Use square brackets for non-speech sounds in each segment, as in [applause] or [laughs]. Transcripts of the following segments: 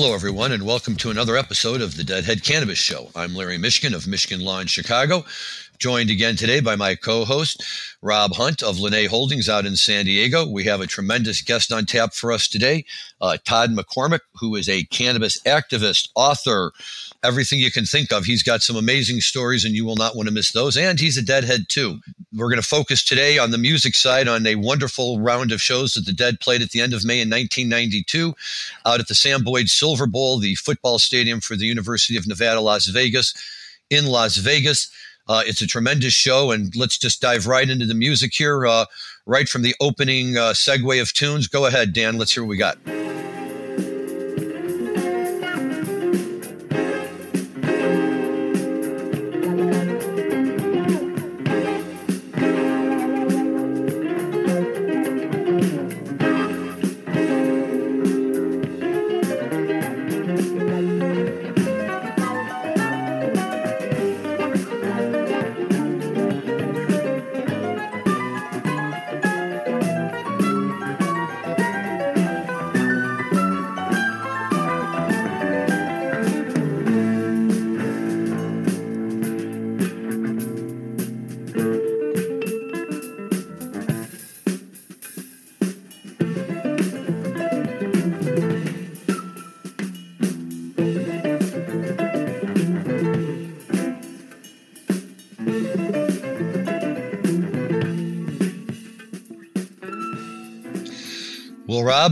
Hello, everyone, and welcome to another episode of the Deadhead Cannabis Show. I'm Larry Mishkin of Michigan Law in Chicago, joined again today by my co host, Rob Hunt of Lene Holdings out in San Diego. We have a tremendous guest on tap for us today, uh, Todd McCormick, who is a cannabis activist, author, everything you can think of. He's got some amazing stories, and you will not want to miss those. And he's a deadhead, too. We're going to focus today on the music side on a wonderful round of shows that the Dead played at the end of May in 1992 out at the Sam Boyd Silver Bowl, the football stadium for the University of Nevada, Las Vegas, in Las Vegas. Uh, it's a tremendous show, and let's just dive right into the music here, uh, right from the opening uh, segue of tunes. Go ahead, Dan. Let's hear what we got.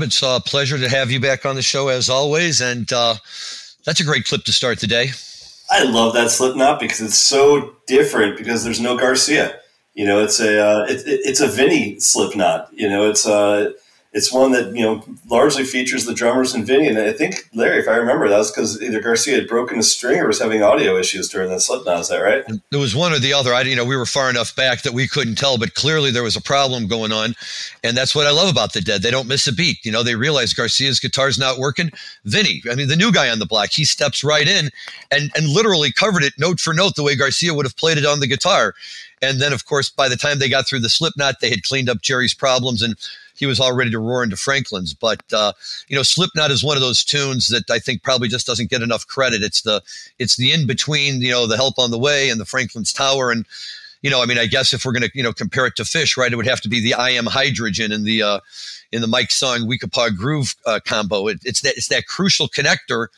It's a pleasure to have you back on the show as always, and uh, that's a great clip to start the day. I love that Slipknot because it's so different because there's no Garcia. You know, it's a uh, it, it's a Vinny Slipknot. You know, it's uh, it's one that you know largely features the drummers and Vinny. And I think Larry, if I remember, that was because either Garcia had broken a string or was having audio issues during the Slipknot. Is that right? It was one or the other. I, you know, we were far enough back that we couldn't tell, but clearly there was a problem going on, and that's what I love about the Dead. They don't miss a beat. You know, they realize Garcia's guitar's not working. Vinny, I mean, the new guy on the block, he steps right in and and literally covered it note for note the way Garcia would have played it on the guitar. And then, of course, by the time they got through the Slipknot, they had cleaned up Jerry's problems and he was all ready to roar into Franklin's. But uh, you know, Slipknot is one of those tunes that I think probably just doesn't get enough credit. It's the it's the in between, you know, the Help on the Way and the Franklin's Tower, and you know, I mean, I guess if we're going to you know compare it to Phish, right, it would have to be the I Am Hydrogen and the uh, in the Mike song Weekapaug Groove uh, combo. It, it's that it's that crucial connector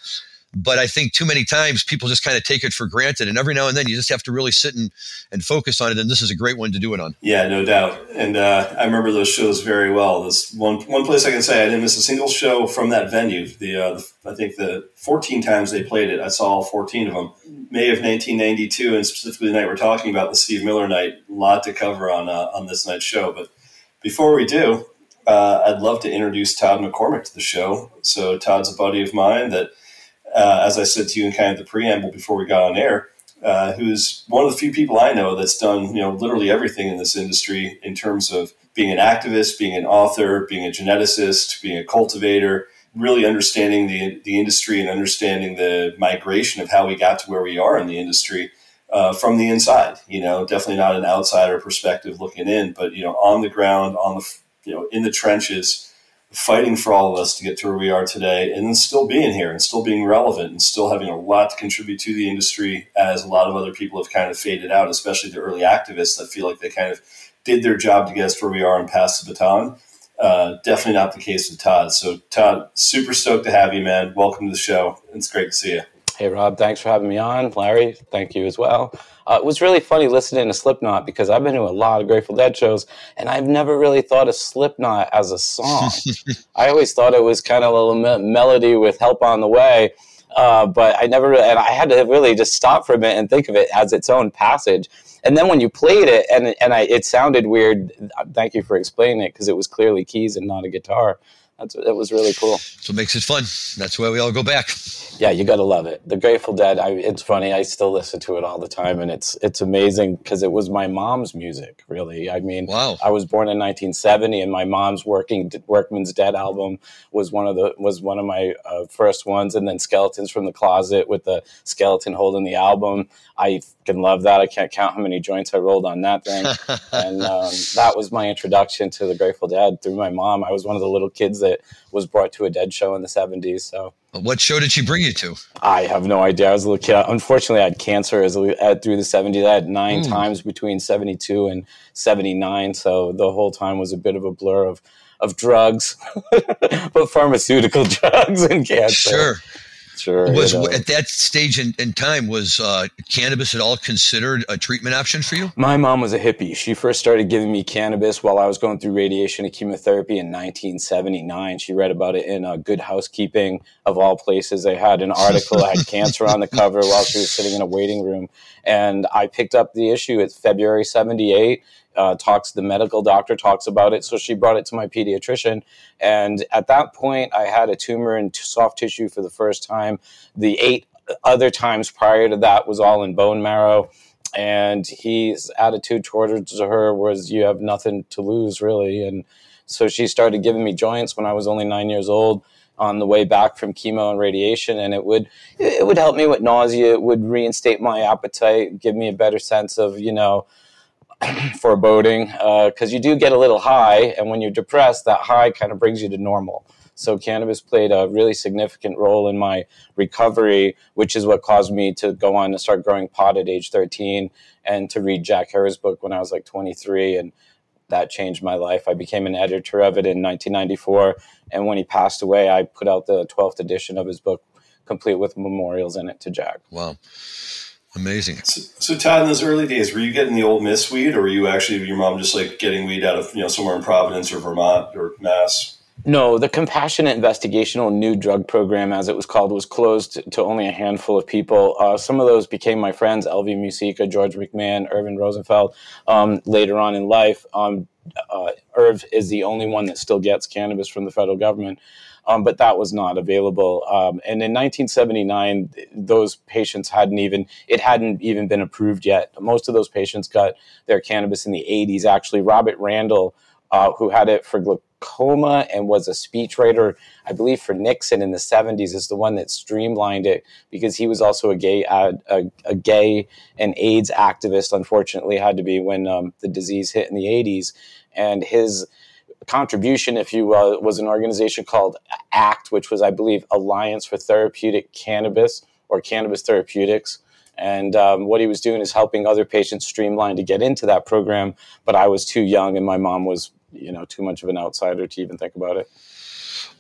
but I think too many times people just kind of take it for granted. And every now and then you just have to really sit and, and focus on it. And this is a great one to do it on. Yeah, no doubt. And uh, I remember those shows very well. This one one place I can say I didn't miss a single show from that venue. The, uh, the I think the 14 times they played it, I saw all 14 of them. May of 1992, and specifically the night we're talking about, the Steve Miller night. A lot to cover on uh, on this night's show. But before we do, uh, I'd love to introduce Todd McCormick to the show. So Todd's a buddy of mine that uh, as I said to you in kind of the preamble before we got on air, uh, who's one of the few people I know that's done you know literally everything in this industry in terms of being an activist, being an author, being a geneticist, being a cultivator, really understanding the the industry and understanding the migration of how we got to where we are in the industry. Uh, from the inside, you know, definitely not an outsider perspective looking in, but you know, on the ground, on the you know, in the trenches, fighting for all of us to get to where we are today and then still being here and still being relevant and still having a lot to contribute to the industry as a lot of other people have kind of faded out, especially the early activists that feel like they kind of did their job to get us where we are and pass the baton. Uh, definitely not the case with Todd. So, Todd, super stoked to have you, man. Welcome to the show. It's great to see you. Hey, Rob, thanks for having me on. Larry, thank you as well. Uh, it was really funny listening to Slipknot because I've been to a lot of Grateful Dead shows and I've never really thought of Slipknot as a song. [laughs] I always thought it was kind of a little me- melody with Help on the Way. Uh, but I never, and I had to really just stop for a minute and think of it as its own passage. And then when you played it, and and I, it sounded weird. Thank you for explaining it because it was clearly keys and not a guitar. That's that was really cool. So it makes it fun. That's why we all go back. Yeah, you got to love it. The Grateful Dead. I, it's funny. I still listen to it all the time, and it's it's amazing because it was my mom's music. Really, I mean, wow. I was born in 1970, and my mom's Working Workman's Dead album was one of the was one of my uh, first ones, and then Skeletons from the Closet with the skeleton holding the album. I can love that. I can't count how many joints I rolled on that thing, [laughs] and um, that was my introduction to the Grateful Dead through my mom. I was one of the little kids that was brought to a Dead show in the 70s, so What show did she bring you to? I have no idea. I was a little kid. Unfortunately, I had cancer as a, through the 70s. I had nine mm. times between 72 and 79. So the whole time was a bit of a blur of, of drugs, [laughs] but pharmaceutical [laughs] drugs and cancer. Sure. Sure. Was you know. at that stage in, in time was uh, cannabis at all considered a treatment option for you? My mom was a hippie. She first started giving me cannabis while I was going through radiation and chemotherapy in 1979. She read about it in uh, Good Housekeeping of all places. They had an article that had [laughs] cancer on the cover while she was sitting in a waiting room, and I picked up the issue. It's February '78 uh, talks, the medical doctor talks about it. So she brought it to my pediatrician. And at that point, I had a tumor in t- soft tissue for the first time. The eight other times prior to that was all in bone marrow. And his attitude towards her was, You have nothing to lose, really. And so she started giving me joints when I was only nine years old on the way back from chemo and radiation and it would it would help me with nausea it would reinstate my appetite give me a better sense of you know [clears throat] foreboding because uh, you do get a little high, and when you're depressed, that high kind of brings you to normal. So cannabis played a really significant role in my recovery, which is what caused me to go on to start growing pot at age 13 and to read Jack Herer book when I was like 23 and that changed my life. I became an editor of it in 1994 and when he passed away, I put out the 12th edition of his book complete with memorials in it to Jack. Wow. Amazing. So, so, Todd, in those early days, were you getting the Ole Miss weed, or were you actually your mom just like getting weed out of you know somewhere in Providence or Vermont or Mass? No, the Compassionate Investigational New Drug Program, as it was called, was closed to only a handful of people. Uh, some of those became my friends: Elvie Musikka, George McMahon, Irvin Rosenfeld. Um, later on in life, um, uh, Irv is the only one that still gets cannabis from the federal government um, but that was not available. Um, and in 1979, those patients hadn't even it hadn't even been approved yet. Most of those patients got their cannabis in the 80s. Actually, Robert Randall, uh, who had it for glaucoma and was a speechwriter, I believe, for Nixon in the 70s, is the one that streamlined it because he was also a gay a, a gay and AIDS activist. Unfortunately, had to be when um, the disease hit in the 80s, and his contribution, if you will, was an organization called ACT, which was, I believe, Alliance for Therapeutic Cannabis or Cannabis Therapeutics. And um, what he was doing is helping other patients streamline to get into that program. But I was too young, and my mom was, you know, too much of an outsider to even think about it.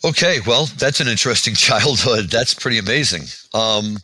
Okay, well, that's an interesting [laughs] childhood. That's pretty amazing. Um,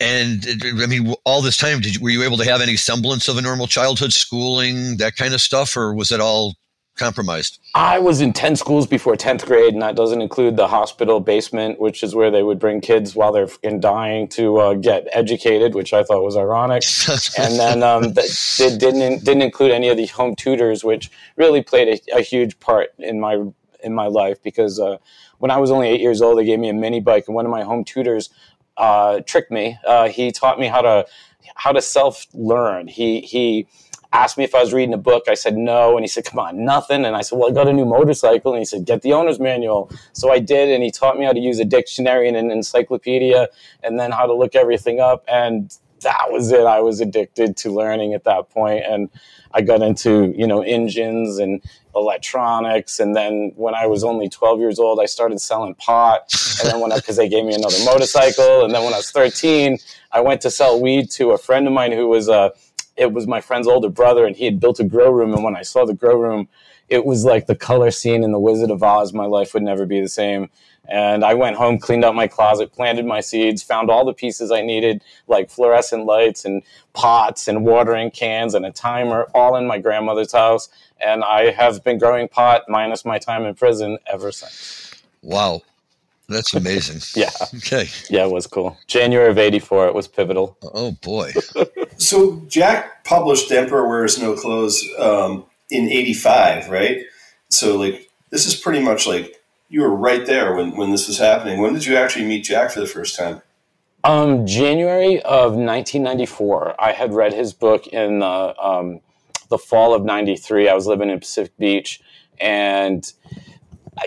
and I mean, all this time, did you, were you able to have any semblance of a normal childhood, schooling, that kind of stuff, or was it all compromised? I was in 10 schools before 10th grade, and that doesn't include the hospital basement, which is where they would bring kids while they're in dying to uh, get educated, which I thought was ironic. [laughs] and then um, it didn't, didn't include any of the home tutors, which really played a, a huge part in my, in my life because uh, when I was only eight years old, they gave me a mini bike, and one of my home tutors uh, tricked me. Uh, he taught me how to how to self learn. He he asked me if I was reading a book. I said no. And he said, come on, nothing. And I said, well, I got a new motorcycle. And he said, get the owner's manual. So I did. And he taught me how to use a dictionary and an encyclopedia and then how to look everything up. And that was it. I was addicted to learning at that. And I got into, you know, engines and electronics. And then when I was only 12 years old, I started selling pot. And then when because they gave me another motorcycle. And then when I was 13, I went to sell weed to a friend of mine who was a, it was my friend's older brother, and he had built a grow room. And when I saw the grow room, it was like the color scene in The Wizard of Oz. My life would never be the same. And I went home, cleaned out my closet, planted my seeds, found all the pieces I needed, like fluorescent lights and pots and watering cans and a timer, all in my grandmother's house. And I have been growing pot minus my time in prison ever since. Wow. That's amazing. [laughs] yeah. Okay. Yeah, it was cool. January of 84, it was pivotal. Oh, boy. [laughs] so Jack published The Emperor Wears No Clothes um, in 85, right? So, like, this is pretty much like you were right there when, when this was happening. When did you actually meet Jack for the first time? Um, January of 1994. I had read his book in the, um, the fall of 93. I was living in Pacific Beach and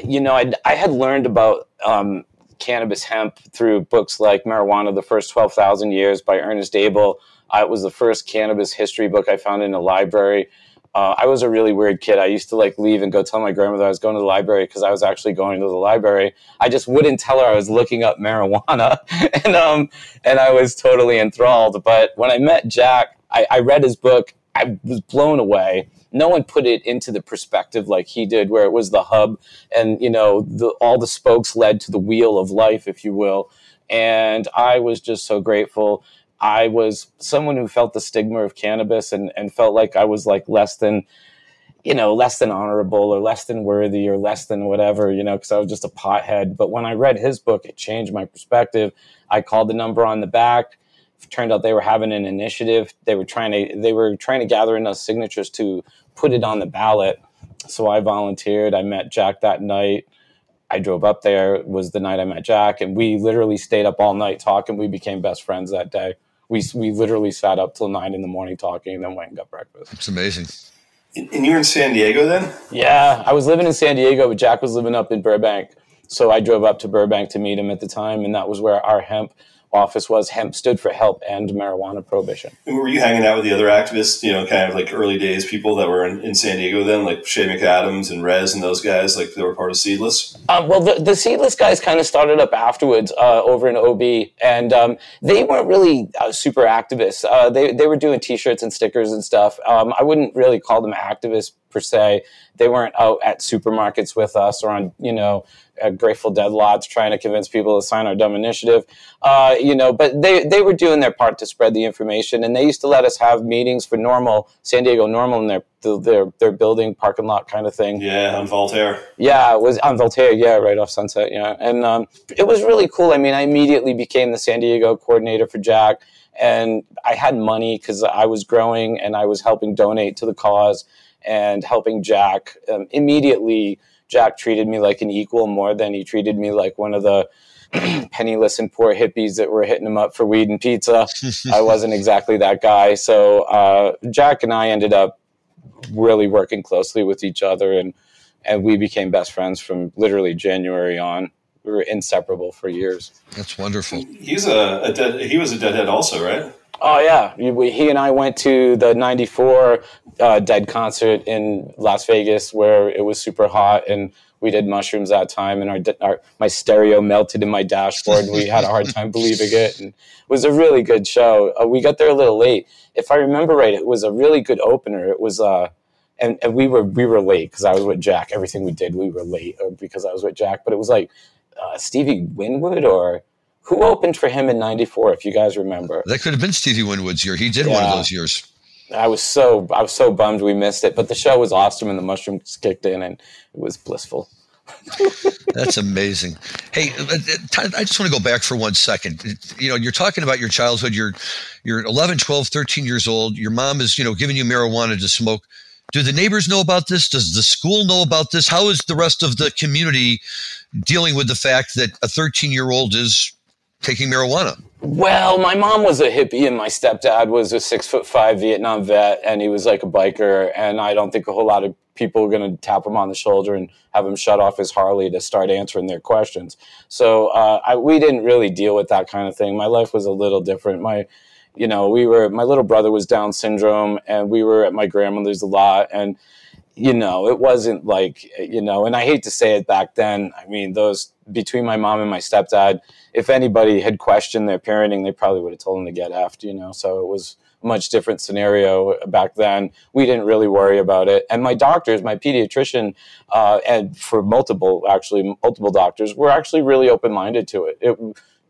you know, I'd, I had learned about um, cannabis hemp through books like Marijuana, The First 12,000 Years by Ernest Abel. Uh, it was the first cannabis history book I found in a library. Uh, I was a really weird kid. I used to like leave and go tell my grandmother I was going to the library because I was actually going to the library. I just wouldn't tell her I was looking up marijuana, [laughs] and um, and I was totally enthralled. But when I met Jack, I, I read his book. I was blown away. No one put it into the perspective like he did, where it was the hub, and you know, the, all the spokes led to the wheel of life, if you will. And I was just so grateful. I was someone who felt the stigma of cannabis and, and felt like I was like less than, you know, less than honorable or less than worthy or less than whatever, you know, because I was just a pothead. But when I read his book, it changed my perspective. I called the number on the back. It turned out they were having an initiative. They were trying to they were trying to gather enough signatures to put it on the ballot. So I volunteered. I met Jack that night. I drove up there. It was the night I met Jack, and we literally stayed up all night talking. We became best friends that day we we literally sat up till nine in the morning talking, and then went and got breakfast. It's amazing. And you were in San Diego then? Yeah, I was living in San Diego, but Jack was living up in Burbank. So I drove up to Burbank to meet him at the time, and that was where our hemp office was. Hemp stood for help and marijuana prohibition. Were you hanging out with the other activists, you know, kind of like early days people that were in, in San Diego then, like Shay McAdams and Rez and those guys, like they were part of Seedless? Um, well, the, the, Seedless guys kind of started up afterwards uh, over in OB, and um, they weren't really uh, super activists. Uh, they, they were doing t shirts and stickers and stuff. Um, I wouldn't really call them activists per se. They weren't out at supermarkets with us or on, you know, Grateful Dead lots trying to convince people to sign our dumb initiative. Uh, you know, but they, they were doing their part to spread the information, and they used to let us have meetings for NORML San Diego NORML in their their their building parking lot kind of thing. Yeah, on Voltaire. Yeah, it was on Voltaire. Yeah, right off Sunset. Yeah, and um, it was really cool. I mean, I immediately became the San Diego coordinator for Jack, and I had money because I was growing and I was helping donate to the cause and helping Jack um, immediately Jack treated me like an equal more than he treated me like one of the [clears throat] penniless and poor hippies that were hitting him up for weed and pizza. I [laughs] wasn't exactly that guy. So uh, Jack and I ended up really working closely with each other, and and we became best friends from literally January on. We were inseparable for years. That's wonderful. He's a, a dead, he was a deadhead also, right? Oh yeah, he and I went to the '94 uh, Dead concert in Las Vegas, where it was super hot, and we did mushrooms that time, and our, our my stereo melted in my dashboard, and we had a hard time believing it. And it was a really good show. Uh, we got there a little late, if I remember right. It was a really good opener. It was uh, and, and we were we were late because I was with Jack. Everything we did, we were late uh, because I was with Jack. But it was like uh, Stevie Winwood or who opened for him in '94? If you guys remember, that could have been Stevie Winwood's year. He did yeah. one of those years. I was so I was so bummed we missed it, but the show was awesome and the mushrooms kicked in and it was blissful. [laughs] That's amazing. Hey, uh, uh, I just want to go back for one second. You know, you're talking about your childhood. You're you're 11, 12, 13 years old. Your mom is, you know, giving you marijuana to smoke. Do the neighbors know about this? Does the school know about this? How is the rest of the community dealing with the fact that a 13 year old is taking marijuana? Well, my mom was a hippie and my stepdad was a six foot five Vietnam vet and he was like a biker. And I don't think a whole lot of people are going to tap him on the shoulder and have him shut off his Harley to start answering their questions. So uh, I, we didn't really deal with that kind of thing. My life was a little different. My, you know, we were, my little brother was Down syndrome and we were at my grandmother's a lot. And, you know, it wasn't like, you know, and I hate to say it back then. I mean, those between my mom and my stepdad, if anybody had questioned their parenting, they probably would have told them to get after, you know. So it was a much different scenario back then. We didn't really worry about it. And my doctors, my pediatrician, uh, and for multiple, actually, multiple doctors, were actually really open minded to it. It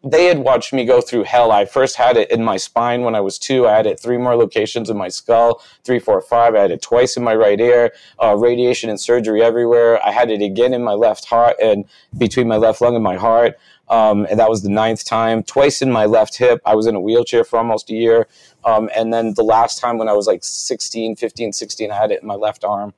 they had watched me go through hell. I first had it in my spine when I was two. I had it three more locations in my skull, three, four, five. I had it twice in my right ear, uh, radiation and surgery everywhere. I had it again in my left heart and between my left lung and my heart. Um, and that was the ninth time. Twice in my left hip. I was in a wheelchair for almost a year. Um, and then the last time when I was like 16, 15, 16, I had it in my left arm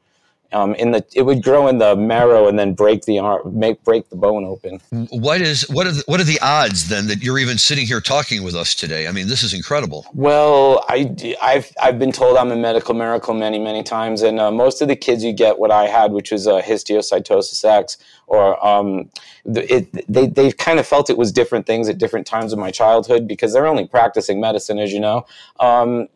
um, in the it would grow in the marrow and then break the arm, make break the bone open. What is what are the, what are the odds then that you're even sitting here talking with us today? I mean, this is incredible. Well, I I've I've been told I'm a medical miracle many many times, and uh, most of the kids you get what I had, which was a uh, histiocytosis X, or um, it, they they kind of felt it was different things at different times of my childhood because they're only practicing medicine, as you know. Um,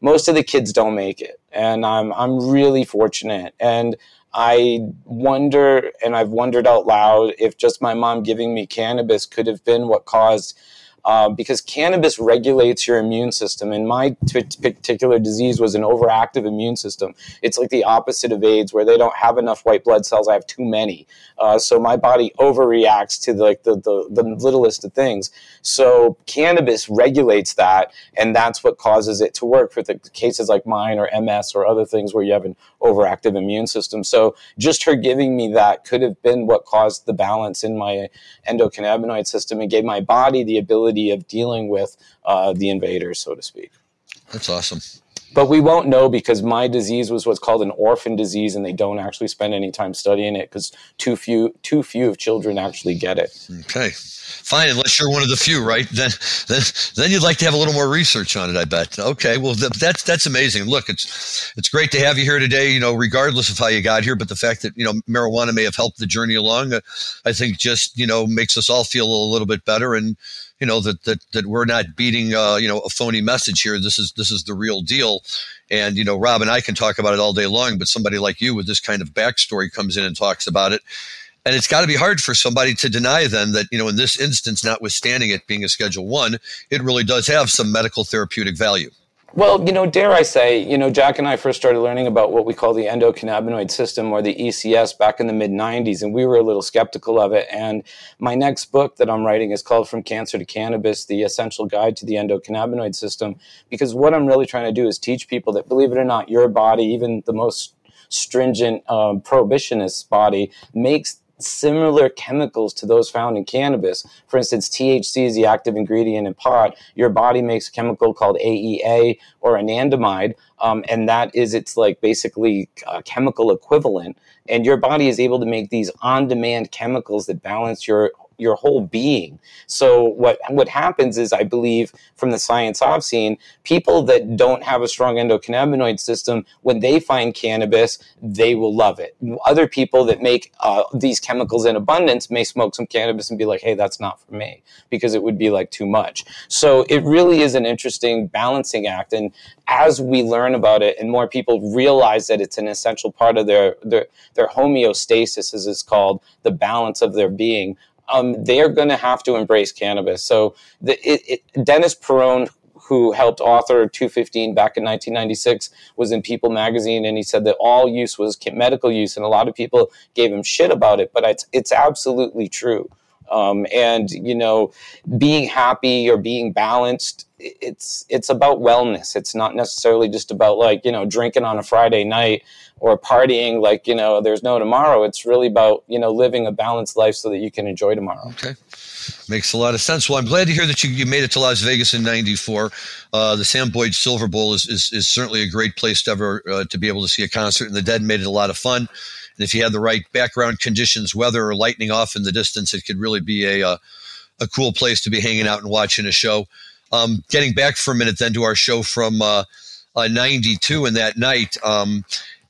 most of the kids don't make it, and I'm I'm really fortunate. And I wonder, and I've wondered out loud, if just my mom giving me cannabis could have been what caused uh, because cannabis regulates your immune system. And my t- particular disease was an overactive immune system. It's like the opposite of AIDS, where they don't have enough white blood cells. I have too many. Uh, so my body overreacts to the, like the, the, the littlest of things. So cannabis regulates that, and that's what causes it to work for the cases like mine or MS or other things where you have an overactive immune system. So just her giving me that could have been what caused the balance in my endocannabinoid system and gave my body the ability of dealing with uh, the invaders, so to speak. That's awesome. But we won't know because my disease was what's called an orphan disease, and they don't actually spend any time studying it because too few too few of children actually get it. Okay, fine. Unless you're one of the few, right? Then then then you'd like to have a little more research on it. I bet. Okay, well that's that's amazing. Look, it's it's great to have you here today. You know, regardless of how you got here, but the fact that you know marijuana may have helped the journey along, uh, I think just you know makes us all feel a little bit better and you know that that that we're not beating uh, you know a phony message here. This is this is the real deal. And you know, Rob and I can talk about it all day long, but somebody like you with this kind of backstory comes in and talks about it. And it's got to be hard for somebody to deny then that, you know, in this instance, notwithstanding it being a Schedule One, it really does have some medical therapeutic value. Well, you know, dare I say, you know, Jack and I first started learning about what we call the endocannabinoid system or the ECS back in the mid 90s, and we were a little skeptical of it. And my next book that I'm writing is called From Cancer to Cannabis The Essential Guide to the Endocannabinoid System. Because what I'm really trying to do is teach people that, believe it or not, your body, even the most stringent um, prohibitionist body, makes similar chemicals to those found in cannabis. For instance, THC is the active ingredient in pot. Your body makes a chemical called AEA or anandamide, um, and that is its like basically a chemical equivalent. And your body is able to make these on-demand chemicals that balance your your whole being. So what what happens is I believe from the science I've seen, people that don't have a strong endocannabinoid system, when they find cannabis, they will love it. Other people that make uh, these chemicals in abundance may smoke some cannabis and be like, "Hey, that's not for me," because it would be like too much. So it really is an interesting balancing act, and as we learn about it and more people realize that it's an essential part of their their, their homeostasis, as it's called, the balance of their being, um, they're going to have to embrace cannabis. So the, it, it, Dennis Peron, who helped author 215 back in 1996, was in People magazine, and he said that all use was medical use, and a lot of people gave him shit about it, but it's it's absolutely true. Um, and you know, being happy or being balanced, it's it's about wellness. It's not necessarily just about like you know drinking on a Friday night or partying like you know there's no tomorrow. It's really about you know living a balanced life so that you can enjoy tomorrow. Okay. Makes a lot of sense. Well i'm glad to hear that you, you made it to las vegas in 94 uh, the sam boyd silver bowl is, is, is certainly a great place to ever uh, to be able to see a concert and the dead made it a lot of fun and if you had the right background conditions weather or lightning off in the distance it could really be a, a, uh, a cool place to be hanging out and watching a show um, getting back for a minute then to our show from uh, uh, 92 and that night um,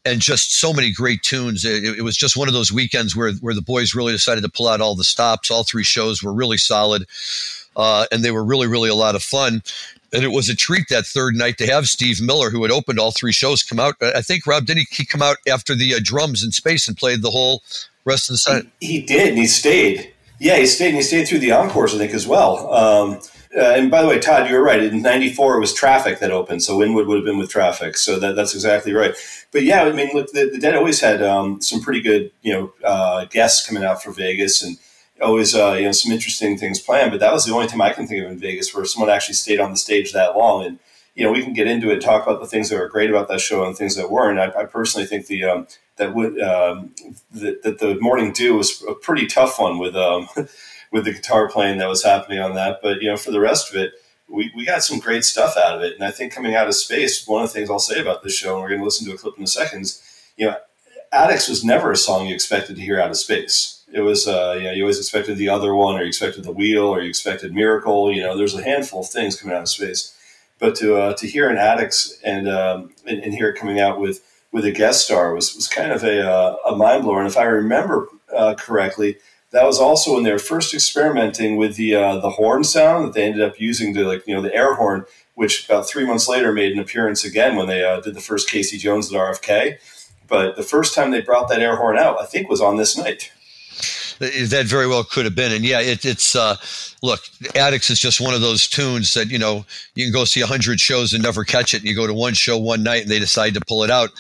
and just so many great tunes. It, it, was just one of those weekends where where the boys really decided to pull out all the stops. All three shows were really solid, uh, and they were really really a lot of fun. And it was a treat that third night to have Steve Miller, who had opened all three shows, come out. I think Rob didn't he, he come out after the uh, drums in space and played the whole rest of the set. He, he, did, and he stayed. Yeah, he stayed, and he stayed through the encores, I think, as well. Um, uh, and by the way, Todd, you were right. In '94, it was Traffic that opened, so Winwood would have been with Traffic. So that, that's exactly right. But yeah, I mean, look, the, the Dead always had um, some pretty good, you know, uh, guests coming out for Vegas, and always, uh, you know, some interesting things planned. But that was the only time I can think of in Vegas where someone actually stayed on the stage that long. And you know, we can get into it, talk about the things that were great about that show and things that weren't. I, I personally think the um, that would um, that, that the Morning Dew was a pretty tough one with. Um, [laughs] with the guitar playing that was happening on that. But you know, for the rest of it, we, we got some great stuff out of it. And I think coming out of space, one of the things I'll say about this show, and we're going to listen to a clip in a second, you know, Attics was never a song you expected to hear out of space. It was, uh, you know, you always expected the other one, or you expected the wheel, or you expected Miracle. You know, there's a handful of things coming out of space. But to uh, to hear an Attics and, um, and, and hear it coming out with with a guest star was was kind of a uh, a mind blower. And if I remember uh, correctly, that was also when they were first experimenting with the uh, the horn sound that they ended up using to like you know the air horn, which about three months later made an appearance again when they uh, did the first Casey Jones at RFK. But the first time they brought that air horn out, I think, was on this night. That very well could have been, and yeah, it, it's uh, look, Attics is just one of those tunes that you know you can go see a hundred shows and never catch it, and you go to one show one night and they decide to pull it out.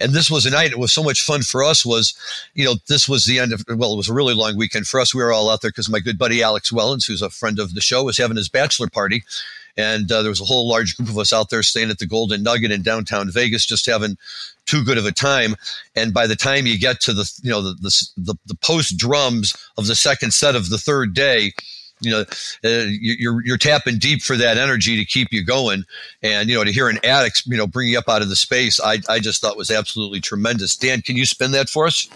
And this was a night it was so much fun for us was you know this was the end of well it was a really long weekend for us. We were all out there because my good buddy alex wellens who's a friend of the show was having his bachelor party and uh, there was a whole large group of us out there staying at the golden nugget in downtown vegas just having too good of a time. And by the time you get to the you know the the, the, the post drums of the second set of the third day you know uh, you're you're tapping deep for that energy to keep you going. And you know to hear an attic you know bring you up out of the space i i just thought was absolutely tremendous. Dan can you spin that for us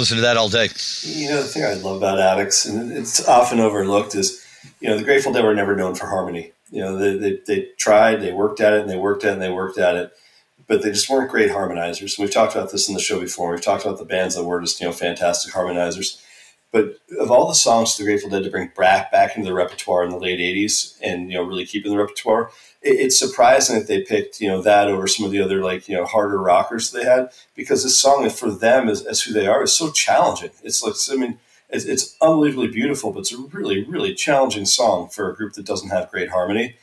Listen to that all day. You know, the thing I love about Attics, and it's often overlooked, is you know the Grateful Dead were never known for harmony. You know, they, they, they tried, they worked at it, and they worked at it, and they worked at it, but they just weren't great harmonizers. And We've talked about this in the show before. We've talked about the bands that were just you know fantastic harmonizers. But of all the songs the Grateful Dead to bring back back into the repertoire in the late '80s, and you know really keep in the repertoire, it's surprising that they picked you know that over some of the other like you know harder rockers they had because this song for them as, as who they are is so challenging. It's like I mean it's, it's unbelievably beautiful, but it's a really really challenging song for a group that doesn't have great harmony.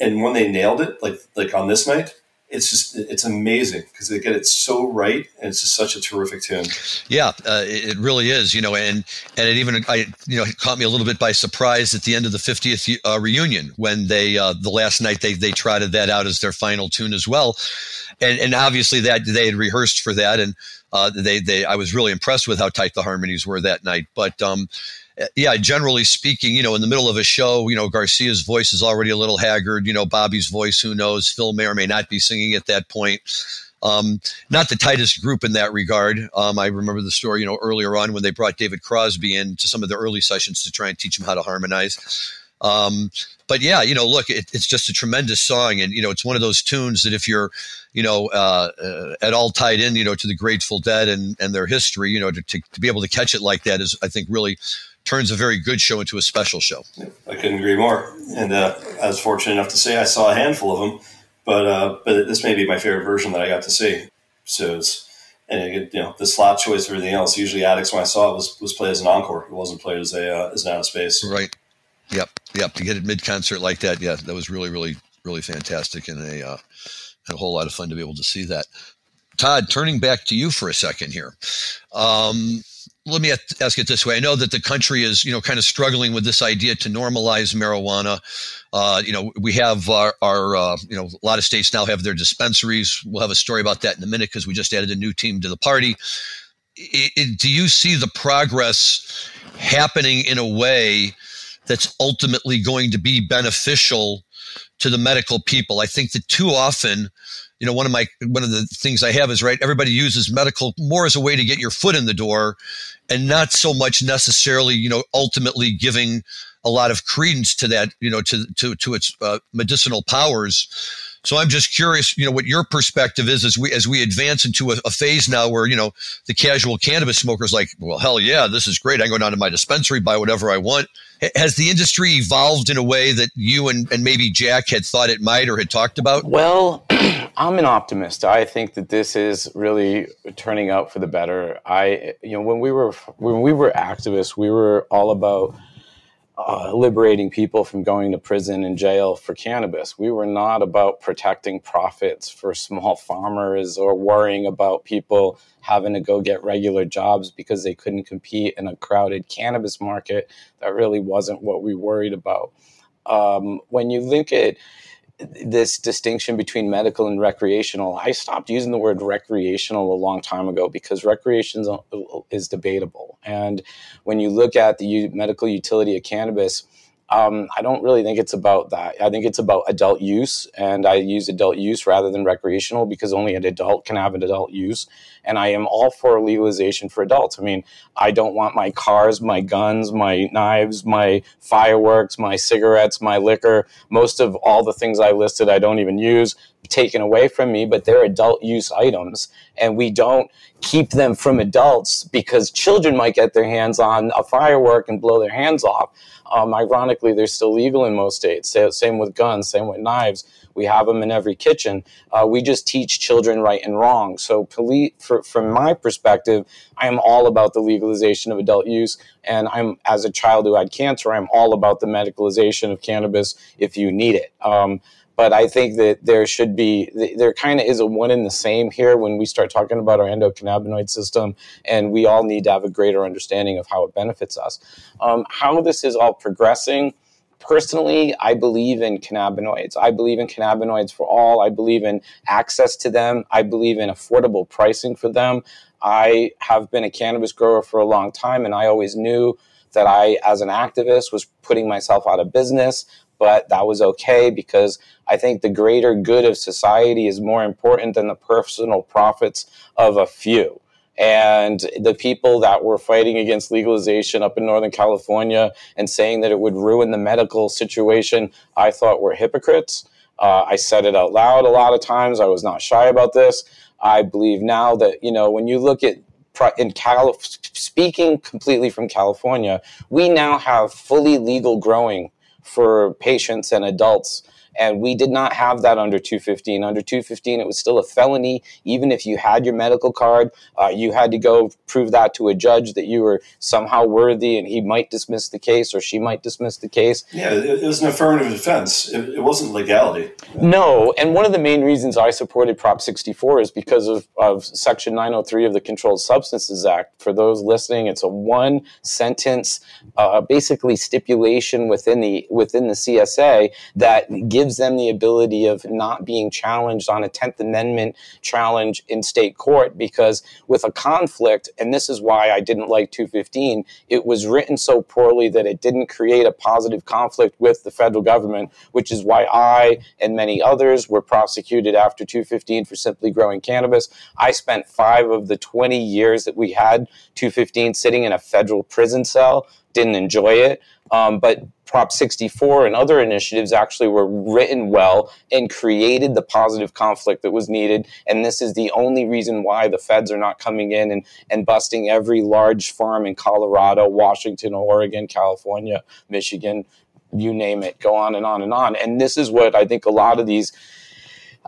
And when they nailed it, like like on this night, it's just it's amazing because they get it so right and it's just such a terrific tune. Yeah uh, it really is you know and and it even i you know caught me a little bit by surprise at the end of the 50th uh, reunion when they uh, the last night they they trotted that out as their final tune as well. And and obviously that they had rehearsed for that and uh, they they i was really impressed with how tight the harmonies were that night. But um yeah, generally speaking, you know, in the middle of a show, you know, Garcia's voice is already a little haggard. You know, Bobby's voice, who knows? Phil may or may not be singing at that point. Um, not the tightest group in that regard. Um, I remember the story, you know, earlier on when they brought David Crosby in to some of the early sessions to try and teach him how to harmonize. Um, but yeah, you know, look, it, it's just a tremendous song, and you know, it's one of those tunes that if you're, you know, uh, uh, at all tied in, you know, to the Grateful Dead and and their history, you know, to, to, to be able to catch it like that is, I think, really turns a very good show into a special show. I couldn't agree more. And uh, I was fortunate enough to say I saw a handful of them, but uh, but this may be my favorite version that I got to see. So it's and you know the slot choice, everything else. Usually, Attics when I saw it was was played as an encore. It wasn't played as a uh, as an out of space. Right. Yep. Yep. To get it mid concert like that, yeah, that was really really really fantastic and a uh, a whole lot of fun to be able to see that. Todd, turning back to you for a second here. Um, let me ask it this way. I know that the country is, you know, kind of struggling with this idea to normalize marijuana. Uh, you know, we have our, our uh, you know, a lot of states now have their dispensaries. We'll have a story about that in a minute because we just added a new team to the party. It, it, do you see the progress happening in a way that's ultimately going to be beneficial to the medical people? I think that too often you know one of my one of the things i have is right everybody uses medical more as a way to get your foot in the door and not so much necessarily you know ultimately giving a lot of credence to that you know to to to its uh, medicinal powers. So i'm just curious you know what your perspective is as we as we advance into a, a phase now where you know the casual cannabis smoker is like well hell yeah this is great. I go down to my dispensary buy whatever i want. Has the industry evolved in a way that you and, and maybe Jack had thought it might or had talked about? Well, I'm an optimist. I think that this is really turning out for the better. I, you know, when we were when we were activists, we were all about uh, liberating people from going to prison and jail for cannabis. We were not about protecting profits for small farmers or worrying about people having to go get regular jobs because they couldn't compete in a crowded cannabis market. That really wasn't what we worried about. Um, when you look at this distinction between medical and recreational. I stopped using the word recreational a long time ago because recreation uh, is debatable. And when you look at the medical utility of cannabis, um, I don't really think it's about that. I think it's about adult use, and I use adult use rather than recreational because only an adult can have an adult use. And I am all for legalization for adults. I mean, I don't want my cars, my guns, my knives, my fireworks, my cigarettes, my liquor, most of all the things I listed, I don't even use taken away from me, but they're adult use items. And we don't keep them from adults because children might get their hands on a firework and blow their hands off. Um, ironically, they're still legal in most states. Same with guns, same with knives. We have them in every kitchen. Uh, we just teach children right and wrong. So, police, for, from my perspective, I am all about the legalization of adult use. And I'm, as a child who had cancer, I'm all about the medicalization of cannabis if you need it. Um, but I think that there should be there kind of is a one in the same here when we start talking about our endocannabinoid system, and we all need to have a greater understanding of how it benefits us. Um, how this is all progressing. Personally, I believe in cannabinoids. I believe in cannabinoids for all. I believe in access to them. I believe in affordable pricing for them. I have been a cannabis grower for a long time, and I always knew that I, as an activist, was putting myself out of business but that was okay because I think the greater good of society is more important than the personal profits of a few. And the people that were fighting against legalization up in Northern California and saying that it would ruin the medical situation, I thought were hypocrites. Uh, I said it out loud a lot of times. I was not shy about this. I believe now that, you know, when you look at in Cal- speaking completely from California, we now have fully legal growing for patients and adults and we did not have that under 215. Under 215, it was still a felony. Even if you had your medical card, uh, you had to go prove that to a judge that you were somehow worthy and he might dismiss the case or she might dismiss the case. Yeah, it was an affirmative defense. It, it wasn't legality. No. And one of the main reasons I supported Prop 64 is because of, of Section 903 of the Controlled Substances Act. For those listening, it's a one sentence, uh, basically stipulation within the within the CSA that gives gives them the ability of not being challenged on a 10th Amendment challenge in state court because with a conflict, and this is why I didn't like 215, it was written so poorly that it didn't create a positive conflict with the federal government, which is why I and many others were prosecuted after 215 for simply growing cannabis. I spent five of the 20 years that we had 215 sitting in a federal prison cell didn't enjoy it. Um, but Prop 64 and other initiatives actually were written well and created the positive conflict that was needed. And this is the only reason why the feds are not coming in and, and busting every large farm in Colorado, Washington, Oregon, California, Michigan, you name it, go on and on and on. And this is what I think a lot of these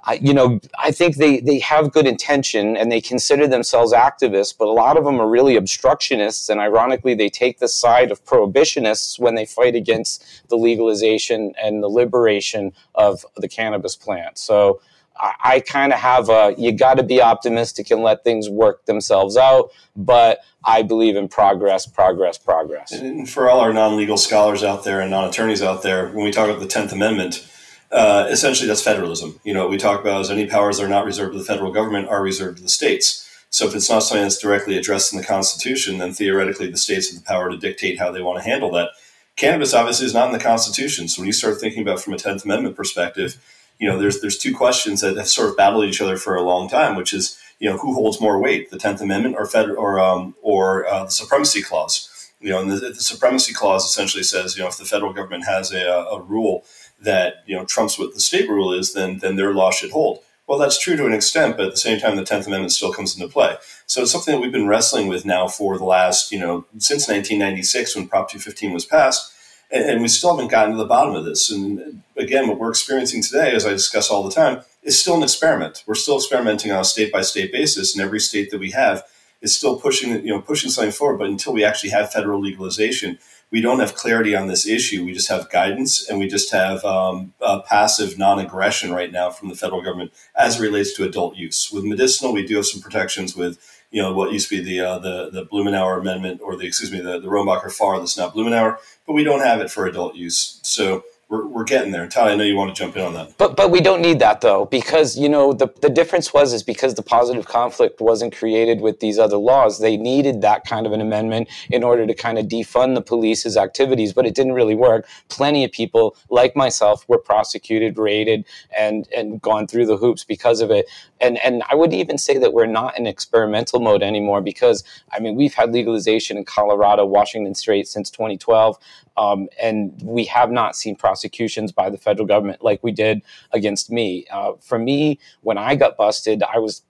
I, you know, I think they, they have good intention and they consider themselves activists, but a lot of them are really obstructionists. And ironically, they take the side of prohibitionists when they fight against the legalization and the liberation of the cannabis plant. So I, I kind of have a you got to be optimistic and let things work themselves out. But I believe in progress, progress, progress. And for all our non legal scholars out there and non attorneys out there, when we talk about the 10th Amendment, uh, essentially that's federalism. You know, what we talk about is any powers that are not reserved to the federal government are reserved to the states. So if it's not something that's directly addressed in the Constitution, then theoretically the states have the power to dictate how they want to handle that. Cannabis obviously is not in the Constitution. So when you start thinking about from a Tenth Amendment perspective, you know, there's there's two questions that have sort of battled each other for a long time, which is you know who holds more weight, the Tenth Amendment or federal or um, or uh, the Supremacy Clause. You know, and the, the, Supremacy Clause essentially says you know if the federal government has a, a rule that you know trumps what the state rule is, then then their law should hold. Well, that's true to an extent, but at the same time, the Tenth Amendment still comes into play. So it's something that we've been wrestling with now for the last, you know, since 1996 when Prop 215 was passed. and, and we still haven't gotten to the bottom of this. And again, what we're experiencing today, as I discuss all the time, is still an experiment. We're still experimenting on a state by state basis, and every state that we have is still pushing you know pushing something forward. But until we actually have federal legalization, we don't have clarity on this issue. We just have guidance, and we just have um, passive non-aggression right now from the federal government as it relates to adult use. With medicinal, we do have some protections with you know what used to be the uh, the the Blumenauer amendment or the excuse me the the Rohrabacher Farr that's now Blumenauer, but we don't have it for adult use. So we're, we're getting there. Tali, I know you want to jump in on that. But but we don't need that though, because you know the the difference was is because the positive conflict wasn't created with these other laws. They needed that kind of an amendment in order to kind of defund the police's activities, but it didn't really work. Plenty of people like myself were prosecuted, raided, and and gone through the hoops because of it. And and I would even say that we're not in experimental mode anymore because I mean we've had legalization in Colorado, Washington State since 2012. Um, and we have not seen prosecutions by the federal government like we did against me. Uh, for me, when I got busted, I was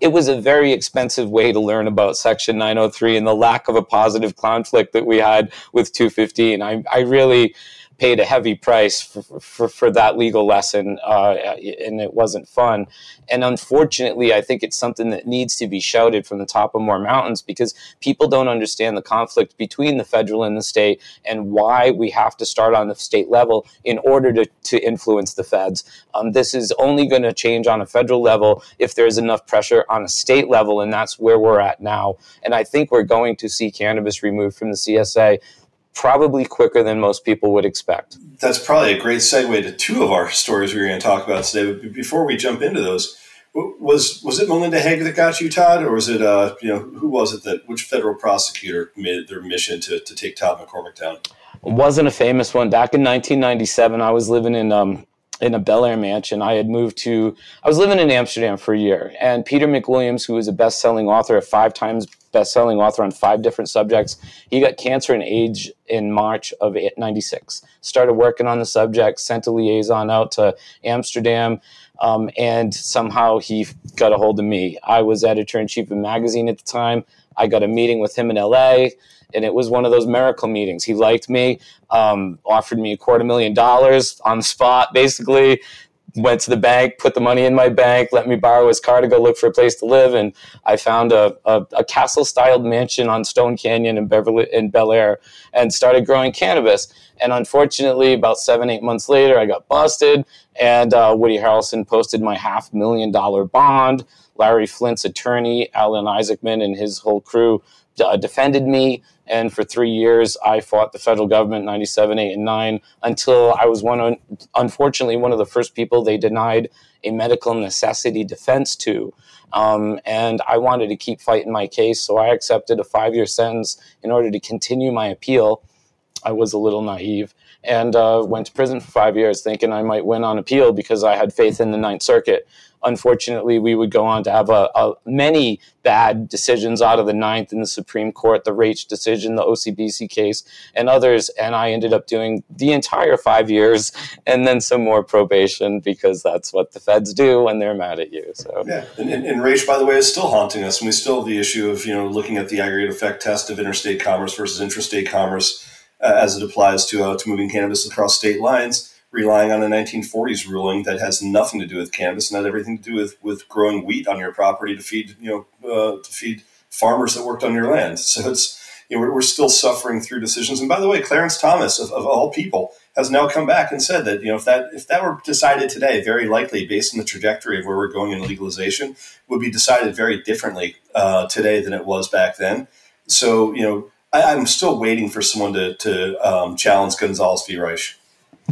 it was a very expensive way to learn about Section 903 and the lack of a positive conflict that we had with 215. I, I really paid a heavy price for, for, for that legal lesson, uh, and it wasn't fun. And unfortunately, I think it's something that needs to be shouted from the top of more mountains because people don't understand the conflict between the federal and the state and why we have to start on the state level in order to, to influence the feds. Um, this is only going to change on a federal level if there's enough pressure on a state level, and that's where we're at now. And I think we're going to see cannabis removed from the CSA probably quicker than most people would expect. That's probably a great segue to two of our stories we are going to talk about today. But before we jump into those, was was it Melinda Haag that got you, Todd, or was it uh, you know who was it that which federal prosecutor made their mission to, to take Todd McCormick down? It wasn't a famous one. Back in 1997, I was living in um, in a Bel Air mansion. I had moved to, I was living in Amsterdam for a year. And Peter McWilliams, who was a best selling author, a five times best selling author on five different subjects, he got cancer and AIDS in March of 96. Started working on the subject, sent a liaison out to Amsterdam. Um, and somehow he got a hold of me. I was editor in chief of magazine at the time. I got a meeting with him in LA and it was one of those miracle meetings. He liked me, um, offered me a quarter million dollars on the spot, basically. Went to the bank, put the money in my bank, let me borrow his car to go look for a place to live, and I found a, a, a castle-styled mansion on Stone Canyon in Beverly in Bel Air, and started growing cannabis. And unfortunately, about seven, eight months later, I got busted, and uh, Woody Harrelson posted my half million dollar bond. Larry Flynt's attorney, Alan Isaacman, and his whole crew uh, defended me. And for three years, I fought the federal government, 97, 8, and 9, until I was one, unfortunately, one of the first people they denied a medical necessity defense to. Um, and I wanted to keep fighting my case, so I accepted a five year sentence in order to continue my appeal. I was a little naive and uh, went to prison for five years, thinking I might win on appeal because I had faith in the Ninth Circuit unfortunately, we would go on to have a, a, many bad decisions out of the Ninth in the Supreme Court, the Raich decision, the OCBC case, and others. And I ended up doing the entire five years and then some more probation because that's what the feds do when they're mad at you. So yeah, and, and, and Raich, by the way, is still haunting us, and we still have the issue of you know looking at the aggregate effect test of interstate commerce versus intrastate commerce uh, as it applies to uh, to moving cannabis across state lines relying on a 1940s ruling that has nothing to do with cannabis and had everything to do with, with growing wheat on your property to feed you know uh, to feed farmers that worked on your land. So it's you know we're, we're still suffering through decisions. And by the way, Clarence Thomas of, of all people has now come back and said that you know if that if that were decided today, very likely based on the trajectory of where we're going in legalization, would be decided very differently uh, today than it was back then. So you know I, am still waiting for someone to to um, challenge Gonzales v. Raich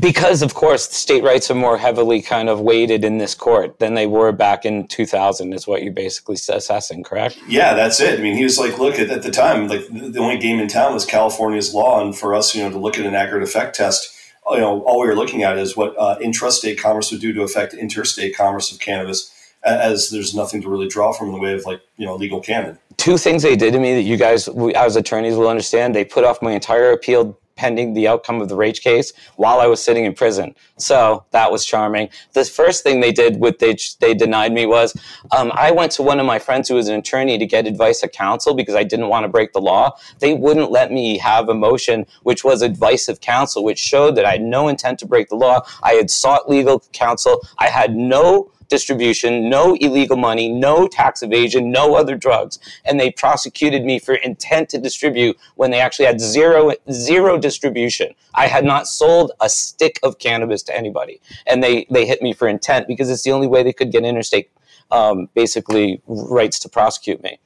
because of course state rights are more heavily kind of weighted in this court than they were back in 2000 is what you're basically assessing correct? Yeah that's it. I mean he was like look at, at the time like the only game in town was california's law and for us you know to look at an aggregate effect test you know all we were looking at is what uh, intrastate commerce would do to affect interstate commerce of cannabis as there's nothing to really draw from in the way of like you know legal canon. Two things they did to me that you guys as attorneys will understand they put off my entire appeal pending the outcome of the Raich case while I was sitting in prison. So that was charming. The first thing they did, what they they denied me was, um, I went to one of my friends who was an attorney to get advice of counsel because I didn't want to break the law. They wouldn't let me have a motion which was advice of counsel, which showed that I had no intent to break the law. I had sought legal counsel. I had no distribution, no illegal money, no tax evasion, no other drugs. And they prosecuted me for intent to distribute when they actually had zero zero distribution. I had not sold a stick of cannabis to anybody. And they, they hit me for intent because it's the only way they could get interstate um, basically rights to prosecute me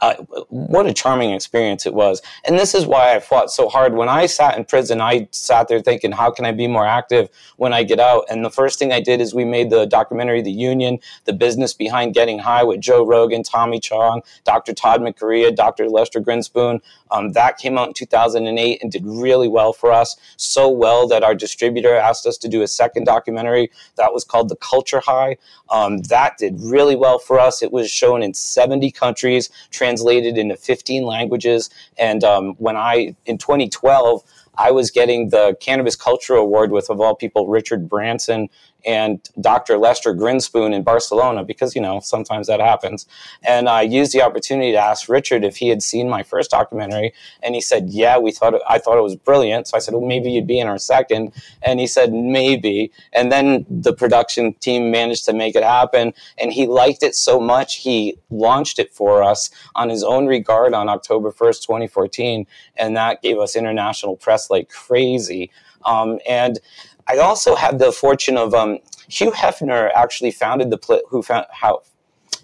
uh, what a charming experience it was. And this is why I fought so hard. When I sat in prison, I sat there thinking, how can I be more active when I get out? And the first thing I did is we made the documentary, The Union, the business behind getting high with Joe Rogan, Tommy Chong, Dr. Tod Mikuriya, Dr. Lester Grinspoon. Um, that came out in 2008 and did really well for us. So well that our distributor asked us to do a second documentary that was called The Culture High. Um, that did really well for us. It was shown in 70 countries, translated into 15 languages. And um, when I, in 2012, I was getting the Cannabis Culture Award with, of all people, Richard Branson and Dr. Lester Grinspoon in Barcelona because, you know, sometimes that happens. And I used the opportunity to ask Richard if he had seen my first documentary. And he said, yeah, we thought, I thought it was brilliant. So I said, well, maybe you'd be in our second. And he said, maybe. And then the production team managed to make it happen. And he liked it so much, he launched it for us on his own regard on October 1st, 2014. And that gave us international press like crazy. Um, and I also had the fortune of um, Hugh Hefner actually founded the who found how